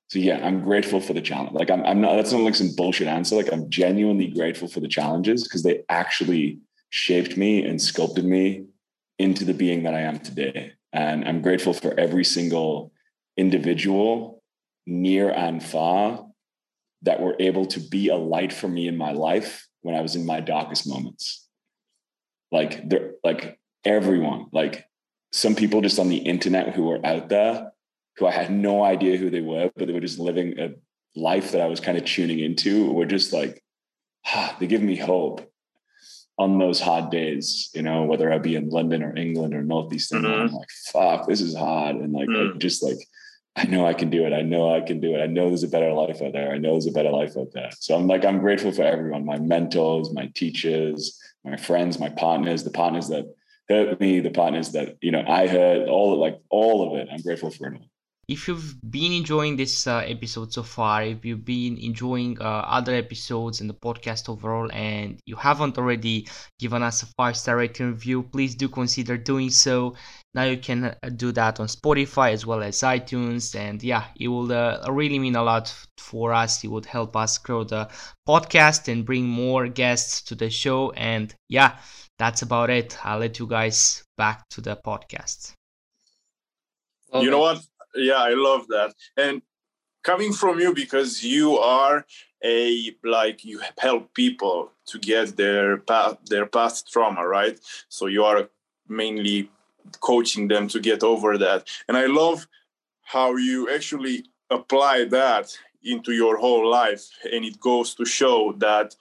So yeah, I'm grateful for the challenge. Like I'm, I'm not, that's not like some bullshit answer. Like I'm genuinely grateful for the challenges because they actually shaped me and sculpted me into the being that I am today. And I'm grateful for every single individual near and far that were able to be a light for me in my life when I was in my darkest moments. Like there, like everyone, like some people just on the internet who were out there who I had no idea who they were, but they were just living a life that I was kind of tuning into were just like, ah, they give me hope on those hard days, you know, whether I be in London or England or Northeast England. Mm-hmm. I'm like, fuck, this is hard. And like, mm-hmm. just like I know I can do it. I know I can do it. I know there's a better life out there. I know there's a better life out there. So I'm like, I'm grateful for everyone, my mentors, my teachers, my friends, my partners, the partners that hurt me, the partners that, you know, I hurt, all of like all of it. I'm grateful for it all. If you've been enjoying this uh, episode so far, if you've been enjoying uh, other episodes in the podcast overall, and you haven't already given us a five star rating review, please do consider doing so. Now you can uh, do that on Spotify as well as iTunes, and yeah, it will uh, really mean a lot for us. It would help us grow the podcast and bring more guests to the show. And yeah, that's about it. I'll let you guys back to the podcast. You know what? Yeah i love that. And coming from you because you are a like you help people to get their past their past trauma right? So you are mainly coaching them to get over that. And i love how you actually apply that into your whole life and it goes to show that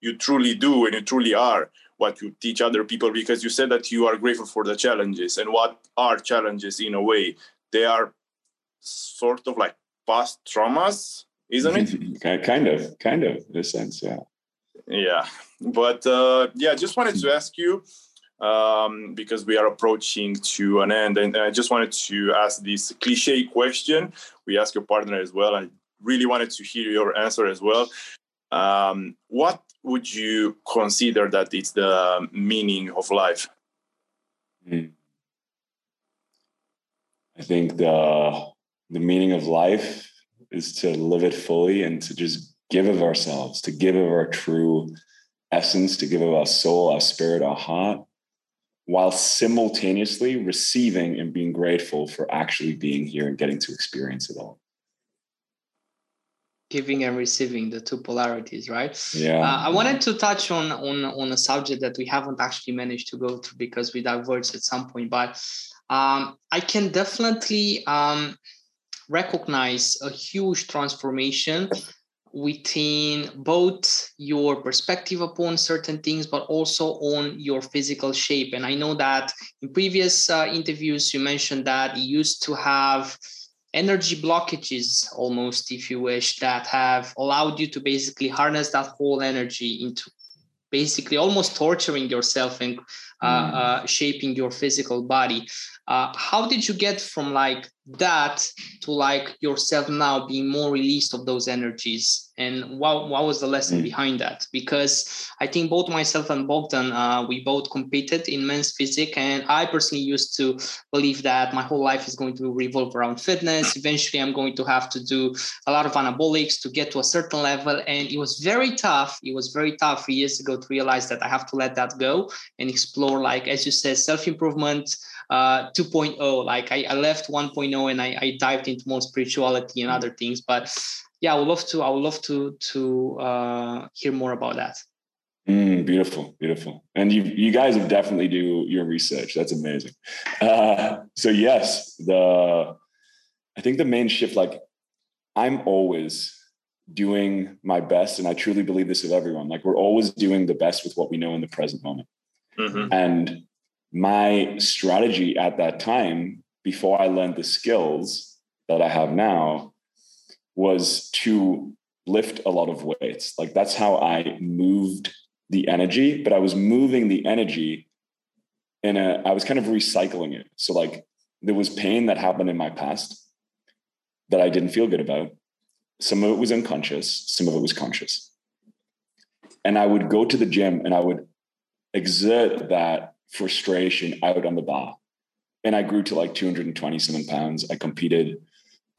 you truly do and you truly are what you teach other people because you said that you are grateful for the challenges and what are challenges in a way. They are sort of like past traumas, isn't it? kind of, kind of, in a sense, yeah. Yeah, but uh, yeah, just wanted to ask you um, because we are approaching to an end, and I just wanted to ask this cliche question. We ask your partner as well. I really wanted to hear your answer as well. Um, what would you consider that it's the meaning of life? Hmm. I think the the meaning of life is to live it fully and to just give of ourselves, to give of our true essence, to give of our soul, our spirit, our heart, while simultaneously receiving and being grateful for actually being here and getting to experience it all. Giving and receiving the two polarities, right? Yeah. Uh, I wanted to touch on on on a subject that we haven't actually managed to go through because we diverged at some point, but um, I can definitely um, recognize a huge transformation within both your perspective upon certain things but also on your physical shape and i know that in previous uh, interviews you mentioned that you used to have energy blockages almost if you wish that have allowed you to basically harness that whole energy into basically almost torturing yourself and uh, mm. uh, shaping your physical body uh, how did you get from like that to like yourself now being more released of those energies? And what, what was the lesson mm. behind that? Because i think both myself and bogdan uh, we both competed in men's physique and i personally used to believe that my whole life is going to revolve around fitness. Eventually i'm going to have to do a lot of anabolics to get to a certain level and it was very tough. It was very tough years ago to realize that i have to let that go and explore like as you said self-improvement uh, 2.0. Like I, I left 1.0 and I, I dived into more spirituality and other things. But yeah, I would love to. I would love to to uh, hear more about that. Mm, beautiful, beautiful. And you you guys have definitely do your research. That's amazing. Uh, so yes, the I think the main shift, like I'm always doing my best, and I truly believe this of everyone. Like we're always doing the best with what we know in the present moment. Mm-hmm. And my strategy at that time, before I learned the skills that I have now, was to lift a lot of weights. Like that's how I moved the energy, but I was moving the energy in a, I was kind of recycling it. So, like, there was pain that happened in my past that I didn't feel good about. Some of it was unconscious, some of it was conscious. And I would go to the gym and I would exert that frustration out on the bar. And I grew to like 227 pounds. I competed.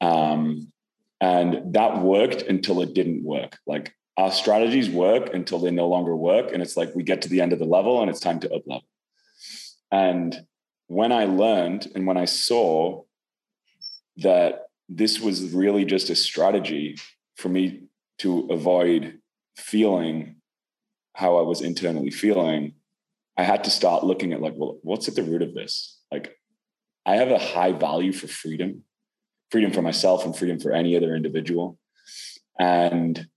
Um, and that worked until it didn't work. Like our strategies work until they no longer work. And it's like we get to the end of the level and it's time to up level. And when I learned and when I saw that this was really just a strategy for me to avoid feeling how I was internally feeling, I had to start looking at like, well, what's at the root of this? Like, I have a high value for freedom, freedom for myself and freedom for any other individual. And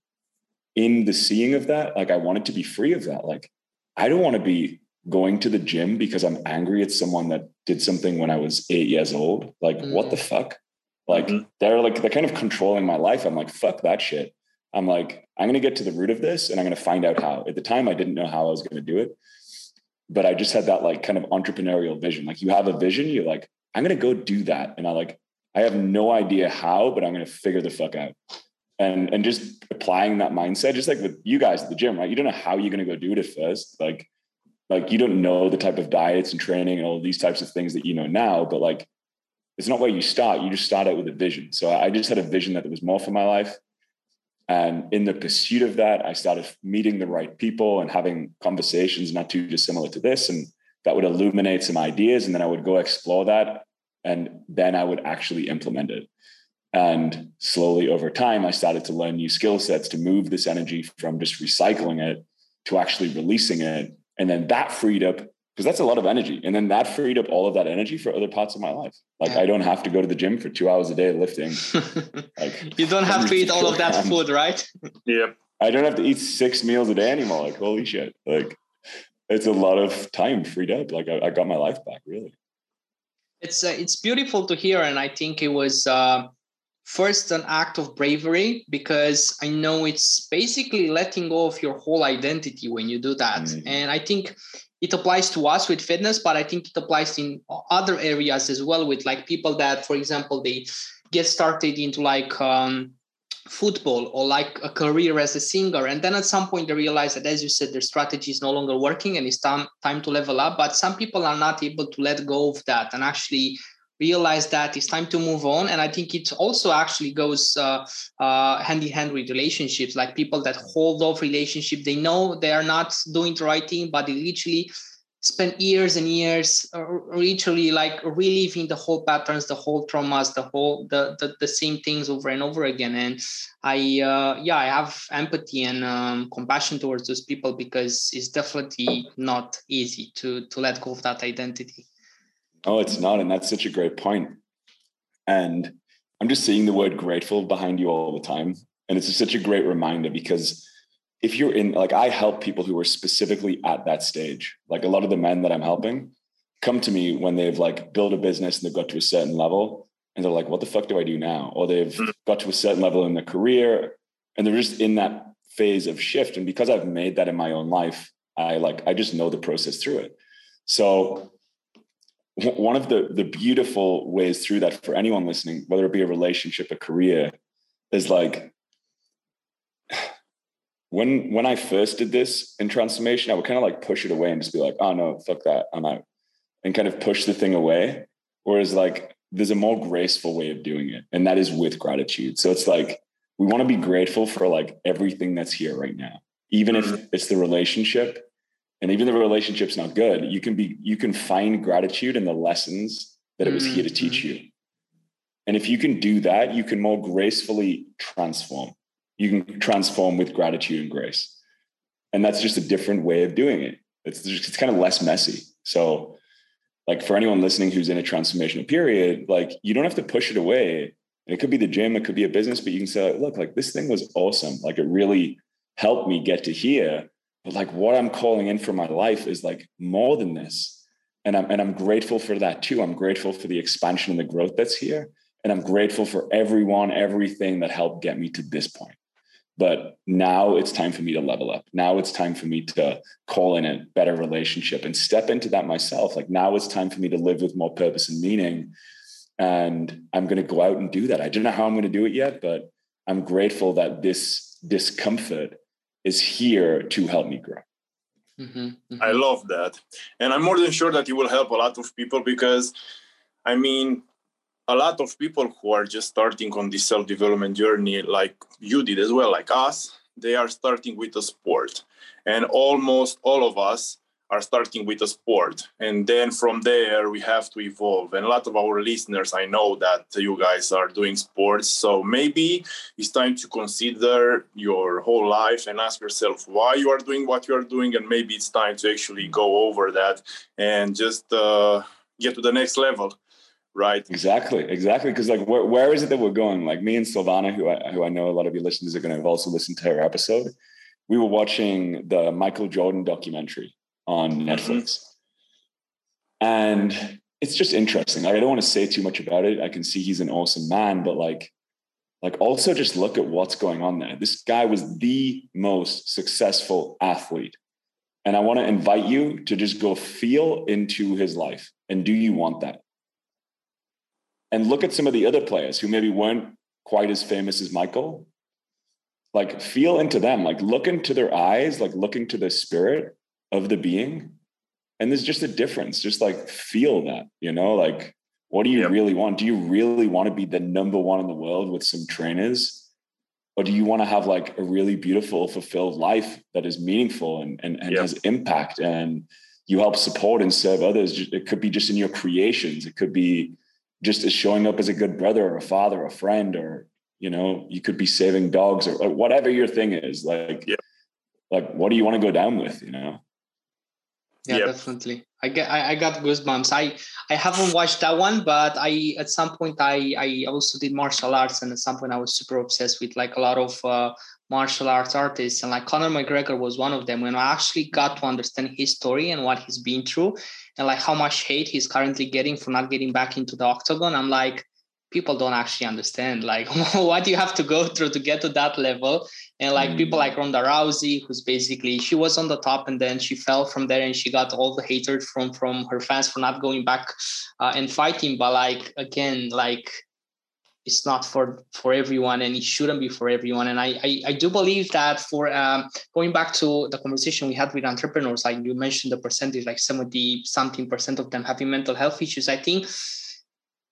in the seeing of that, like, I wanted to be free of that. Like, I don't want to be going to the gym because I'm angry at someone that did something when I was eight years old. Like, mm-hmm. what the mm. fuck? Like, mm-hmm. they're like, they're kind of controlling my life. I'm like, fuck that shit. I'm like, I'm going to get to the root of this and I'm going to find out how. At the time, I didn't know how I was going to do it but I just had that like kind of entrepreneurial vision. Like you have a vision, you're like, I'm gonna go do that. And I like I have no idea how, but I'm to figure the fuck out. And, and just applying that mindset, just like with you guys at the gym, right? You don't know how you're to go do it at first. Like, like you don't know the type of diets and training and all these types of things that you know now, but like, it's not where you start. You just start out with a vision. So I just had a vision that there was more for my life. And in the pursuit of that, I started meeting the right people and having conversations not too dissimilar to this. And that would illuminate some ideas. And then I would go explore that and then I would actually implement it. And slowly over time, I started to learn new skill sets to move this energy from just recycling it to actually releasing it. And then that freed up, because that's a lot of energy. And then that freed up all of that energy for other parts of my life. Like yeah. I don't have to go to the gym for two hours a day lifting. like you don't have to eat all of that food, right? Yep. I don't have to eat six meals a day anymore. Like, holy shit. Like it's a lot of time freed up. Like I, I got my life back, really it's uh, it's beautiful to hear, and I think it was uh, first an act of bravery because I know it's basically letting go of your whole identity when you do that, mm-hmm. and I think it applies to us with fitness, but I think it applies in other areas as well with like people that, for example, they get started into like um, football or like a career as a singer. And then at some point they realize that as you said their strategy is no longer working and it's time time to level up. But some people are not able to let go of that and actually realize that it's time to move on. And i think it also actually goes uh, uh, hand in hand with relationships like people that hold off relationship they know they are not doing the right thing but they literally spend years and years uh, literally like reliving the whole patterns the whole traumas the whole the the, the same things over and over again. And i uh, yeah i have empathy and um, compassion towards those people because it's definitely not easy to to let go of that identity oh it's not and that's such a great point. and i'm just seeing the word grateful behind you all the time and it's such a great reminder because if you're in like I help people who are specifically at that stage. Like a lot of the men that I'm helping come to me when they've like built a business and they've got to a certain level and they're like, what the fuck do I do now? Or they've mm. got to a certain level in their career and they're just in that phase of shift. And because I've made that in my own life, I like I just know the process through it. So one of the the beautiful ways through that for anyone listening, whether it be a relationship, a career, is like when when I first did this in transformation, I would kind of like push it away and just be like, oh no, fuck that, I'm out, and kind of push the thing away. Whereas like there's a more graceful way of doing it, and that is with gratitude. So it's like we want to be grateful for like everything that's here right now, even if mm-hmm. it's the relationship, and even the relationship's not good. You can be you can find gratitude in the lessons that it was here to teach mm-hmm. you. And if you can do that, you can more gracefully transform you can transform with gratitude and grace. And that's just a different way of doing it. It's just, it's kind of less messy. So like for anyone listening who's in a transformational period, like you don't have to push it away. And it could be the gym, it could be a business, but you can say, look, like this thing was awesome. Like it really helped me get to here. But like what I'm calling in for my life is like more than this. And I'm and I'm grateful for that too. I'm grateful for the expansion and the growth that's here. And I'm grateful for everyone, everything that helped get me to this point. But now it's time for me to level up. Now it's time for me to call in a better relationship and step into that myself. Like now it's time for me to live with more purpose and meaning. And I'm going to go out and do that. I don't know how I'm going to do it yet, but I'm grateful that this discomfort is here to help me grow. Mm-hmm, mm-hmm. I love that. And I'm more than sure that you will help a lot of people because, I mean, a lot of people who are just starting on this self-development journey like you did as well like us they are starting with a sport and almost all of us are starting with a sport. And then from there we have to evolve. And a lot of our listeners i know that you guys are doing sports. So maybe it's time to consider your whole life and ask yourself why you are doing what you are doing. And maybe it's time to actually go over that and just uh, get to the next level right? Exactly exactly. Because like where, where is it that we're going? Like me and Silvana who I, who I know a lot of your listeners are going to have also listened to her episode we were watching the Michael Jordan documentary on. Netflix. And it's just interesting. Like, I don't want to say too much about it. I can see he's an awesome man but like like also just look at what's going on there. This guy was the most successful athlete. And I want to invite you to just go feel into his life. And do you want that? And look at some of the other players who maybe weren't quite as famous as Michael. Like feel into them, like look into their eyes, like look into the spirit of the being. And there's just a difference. Just like feel that, you know, like what do you yep. really want? Do you really want to be the number one in the world with some trainers? Or do you want to have like a really beautiful, fulfilled life that is meaningful and, and, and yep. has impact and you help support and serve others? It could be just in your creations. It could be just as showing up as a good brother or a father, or a friend, or you know, you could be saving dogs or, or whatever your thing is. Like, yep. like what do you want to go down with? You know? Yeah, yep. definitely. I get I, I got goosebumps. I I haven't watched that one, but I at some point I I also did martial arts, and at some point I was super obsessed with like a lot of uh, martial arts artists, and like Conor McGregor was one of them. When I actually got to understand his story and what he's been through, and like how much hate he's currently getting for not getting back into the octagon, I'm like, people don't actually understand like what you have to go through to get to that level and like mm. people like Ronda Rousey who's basically she was on the top and then she fell from there and she got all the hatred from from her fans for not going back uh, and fighting but like again like it's not for for everyone and it shouldn't be for everyone and i i, I do believe that for um, going back to the conversation we had with entrepreneurs like you mentioned the percentage like 70 something percent of them having mental health issues i think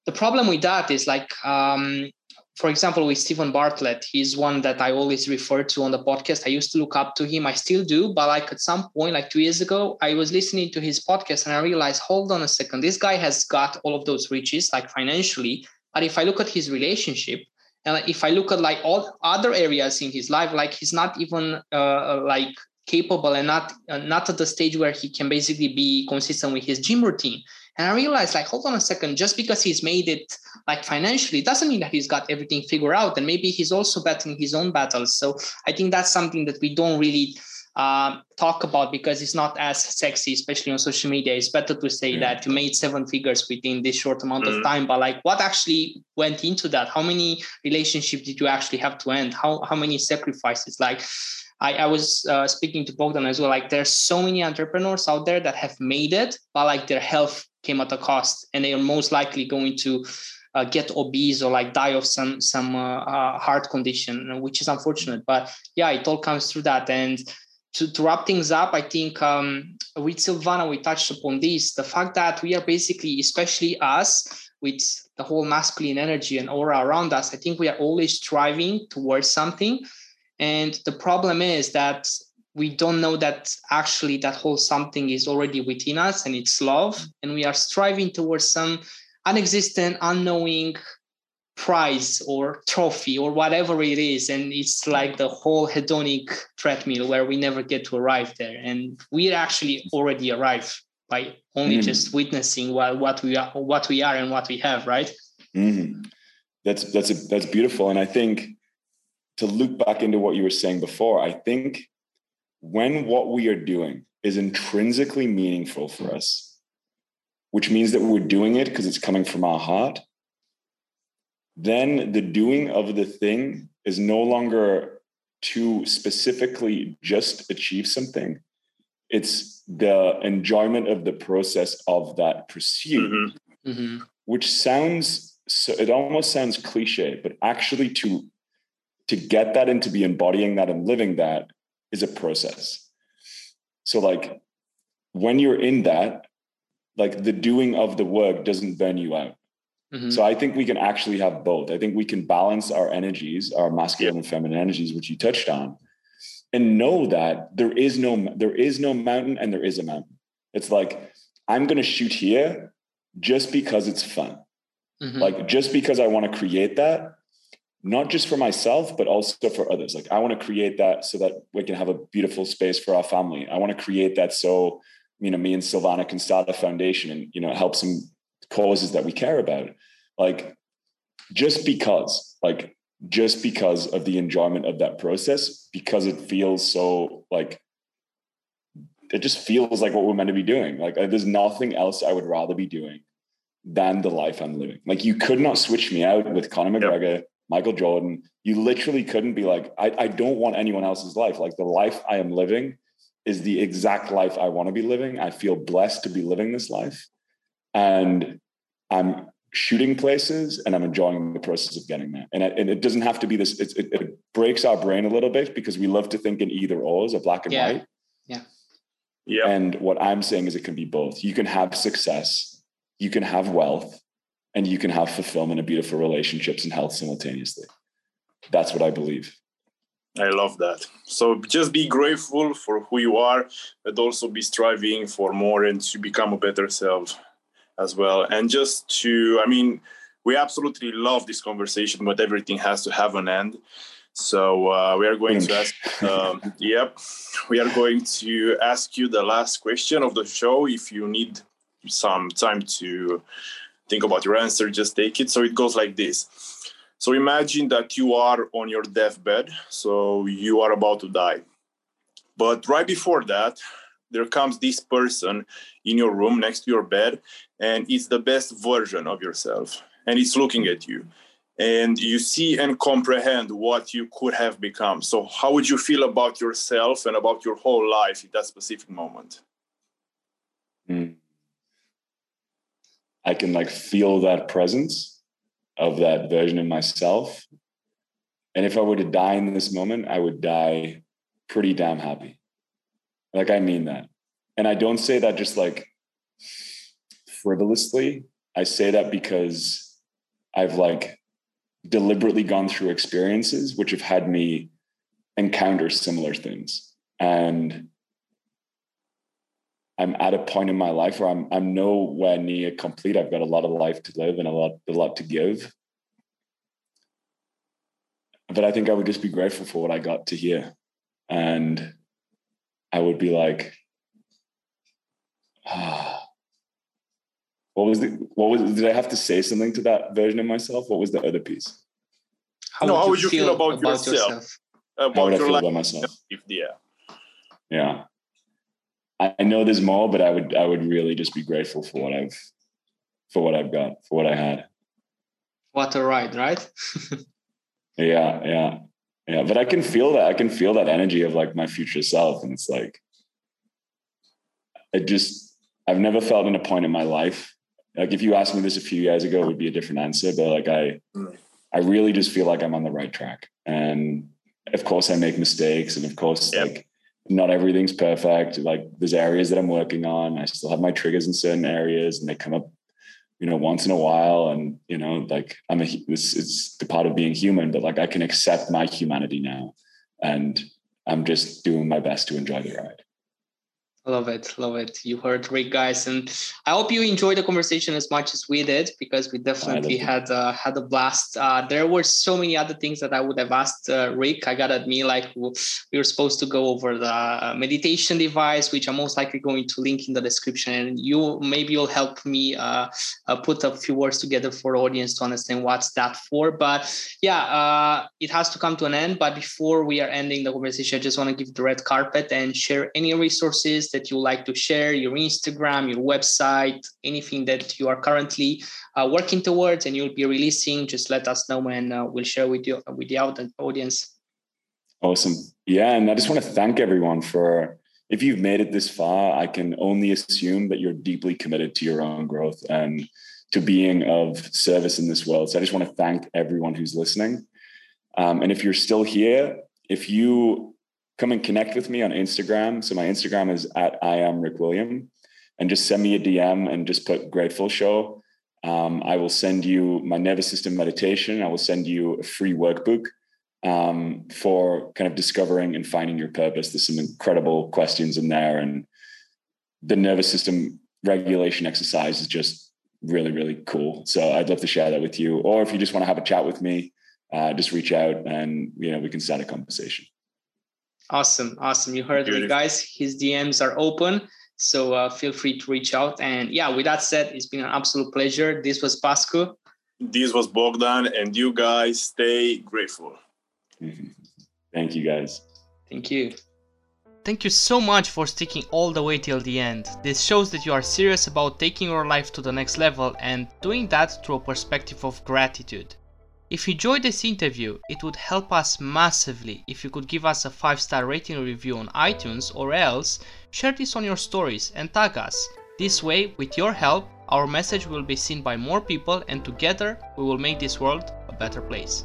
the problem with that is like um, for example with Steven bartlett he's one that i always refer to on the podcast. I used to look up to him. I still do but like at some point like two years ago i was listening to his podcast and i realized hold on a second this guy has got all of those riches like financially but if i look at his relationship and if i look at like all other areas in his life like he's not even uh, like capable and not uh, not at the stage where he can basically be consistent with his gym routine and I realized, like, hold on a second, just because he's made it like financially doesn't mean that he's got everything figured out. And maybe he's also battling his own battles. So I think that's something that we don't really uh, talk about because it's not as sexy, especially on social media. It's better to say mm. that you made seven figures within this short amount mm. of time, but like what actually went into that? How many relationships did you actually have to end? How how many sacrifices? Like I, I was uh, speaking to Bogdan as well. Like there's so many entrepreneurs out there that have made it, but like their health came at a cost, and they are most likely going to uh, get obese or like die of some some uh, uh, heart condition, which is unfortunate. But yeah, it all comes through that. And to, to wrap things up, I think um, with Silvana we touched upon this: the fact that we are basically, especially us, with the whole masculine energy and aura around us, I think we are always striving towards something. And the problem is that we don't know that actually that whole something is already within us and it's love. And we are striving towards some unexistent unknowing prize or trophy or whatever it is. And it's like the whole hedonic treadmill where we never get to arrive there. And we actually already arrive by only mm. just witnessing what, what we are what we are and what we have right? Mm. that's that's a, that's beautiful. And i think to loop back into what you were saying before i think when what we are doing is intrinsically meaningful for us, which means that we're doing it because it's coming from our heart, then the doing of the thing is no longer to specifically just achieve something. It's the enjoyment of the process of that pursuit, mm-hmm. Mm-hmm. which sounds so it almost sounds cliche, but actually to to get that and to be embodying that and living that is a process. So, like, when you're in that, like the doing of the work doesn't burn you out. Mm-hmm. So I think we can actually have both. I think we can balance our energies, our masculine and feminine energies, which you touched on, and know that there is no there is no mountain and there is a mountain. It's like I'm going to shoot here just because it's fun. Mm-hmm. Like just because I want to create that not just for myself, but also for others. Like I want to create that so that we can have a beautiful space for our family. I want to create that so, you know, me and Silvana can start a foundation and, you know, help some causes that we care about. Like just because, like just because of the enjoyment of that process, because it feels so like it just feels like what we're meant to be doing. Like uh, there's nothing else I would rather be doing than the life I'm living. Like you could not switch me out with Conor McGregor, yep. Michael Jordan. You literally couldn't be like, I, I don't want anyone else's life. Like the life I am living is the exact life I want to be living. I feel blessed to be living this life. And I'm shooting places and I'm enjoying the process of getting there. And, and it doesn't have to be this, it, it, it, breaks our brain a little bit because we love to think in either ors or black and yeah. white. Yeah. Yeah. And what I'm saying is it can be both. You can have success, you can have wealth, and you can have fulfillment and beautiful relationships and health simultaneously. That's what I believe. I love that. So just be grateful for who you are, but also be striving for more and to become a better self as well. And just to, I mean, we absolutely love this conversation, but everything has to have an end. So uh, we are going to ask, um, yep, we are going to ask you the last question of the show. If you need some time to think about your answer, just take it. So it goes like this. So imagine that you are on your deathbed, so you are about to die. But right before that, there comes this person in your room next to your bed, and it's the best version of yourself, and it's looking at you. And you see and comprehend what you could have become. So, how would you feel about yourself and about your whole life in that specific moment? Mm. I can like feel that presence of that version of myself. And if I were to die in this moment, I would die pretty damn happy. Like, I mean that. And I don't say that just like frivolously. I say that because I've like deliberately gone through experiences which have had me encounter similar things. And I'm at a point in my life where I'm I'm nowhere near complete. I've got a lot of life to live and a lot a lot to give. But I think I would just be grateful for what I got to hear. And I would be like, ah, what was the what was did I have to say something to that version of myself? What was the other piece? How no, would how would you feel, feel about, about, yourself? yourself? About how would I feel life? about myself? If, yeah. Yeah. I know there's more, but I would I would really just be grateful for what I've for what I've got, for what I had. What a ride, right? yeah, yeah. Yeah. But I can feel that. I can feel that energy of like my future self. And it's like it just I've never felt in a point in my life. Like if you asked me this a few years ago, it would be a different answer. But like I. I really just feel like I'm on the right track. And of course I make mistakes. And of course, yep. like not everything's perfect. Like there's areas that I'm working on. I still have my triggers in certain areas and they come up, you know, once in a while. And, you know, like I'm a, it's, it's the part of being human, but like I can accept my humanity now. And I'm just doing my best to enjoy the ride. Love it, love it. You heard Rick, guys, and I hope you enjoyed the conversation as much as we did because we definitely had uh, had a blast. Uh, there were so many other things that I would have asked uh, Rick. I gotta admit, like we were supposed to go over the uh, meditation device, which I'm most likely going to link in the description, and you maybe you'll help me uh, uh, put a few words together for the audience to understand what's that for. But yeah, it has to come to an end. But before we are ending the conversation, I just want to give the red carpet and share any resources that you like to share, your Instagram, your website, anything that you are currently uh, working towards and you'll be releasing, just let us know and uh, we'll share with you with the audience. Awesome. Yeah, and I just want to thank everyone for if you've made it this far, I can only assume that you're deeply committed to your own growth and to being of service in this world. So I just want to thank everyone who's listening. Um, and if you're still here, if you come and connect with me on Instagram. So my Instagram is at I am Rick William, and just send me a DM and just put Grateful Show. Um, I will send you my nervous system meditation. I will send you a free workbook um, for kind of discovering and finding your purpose. There's some incredible questions in there, and the nervous system regulation exercise is just really, really cool. So I'd love to share that with you. Or if you just want to have a chat with me, uh, just reach out and you know we can start a conversation. Awesome, awesome. You heard it, guys. His DMs are open, so uh, feel free to reach out. And yeah, with that said, it's been an absolute pleasure. This was Pascu. This was Bogdan, and you guys stay grateful. Thank you, guys. Thank you. Thank you so much for sticking all the way till the end. This shows that you are serious about taking your life to the next level and doing that through a perspective of gratitude. If you enjoyed this interview, it would help us massively if you could give us a 5 star rating review on iTunes or else share this on your stories and tag us. This way, with your help, our message will be seen by more people and together we will make this world a better place.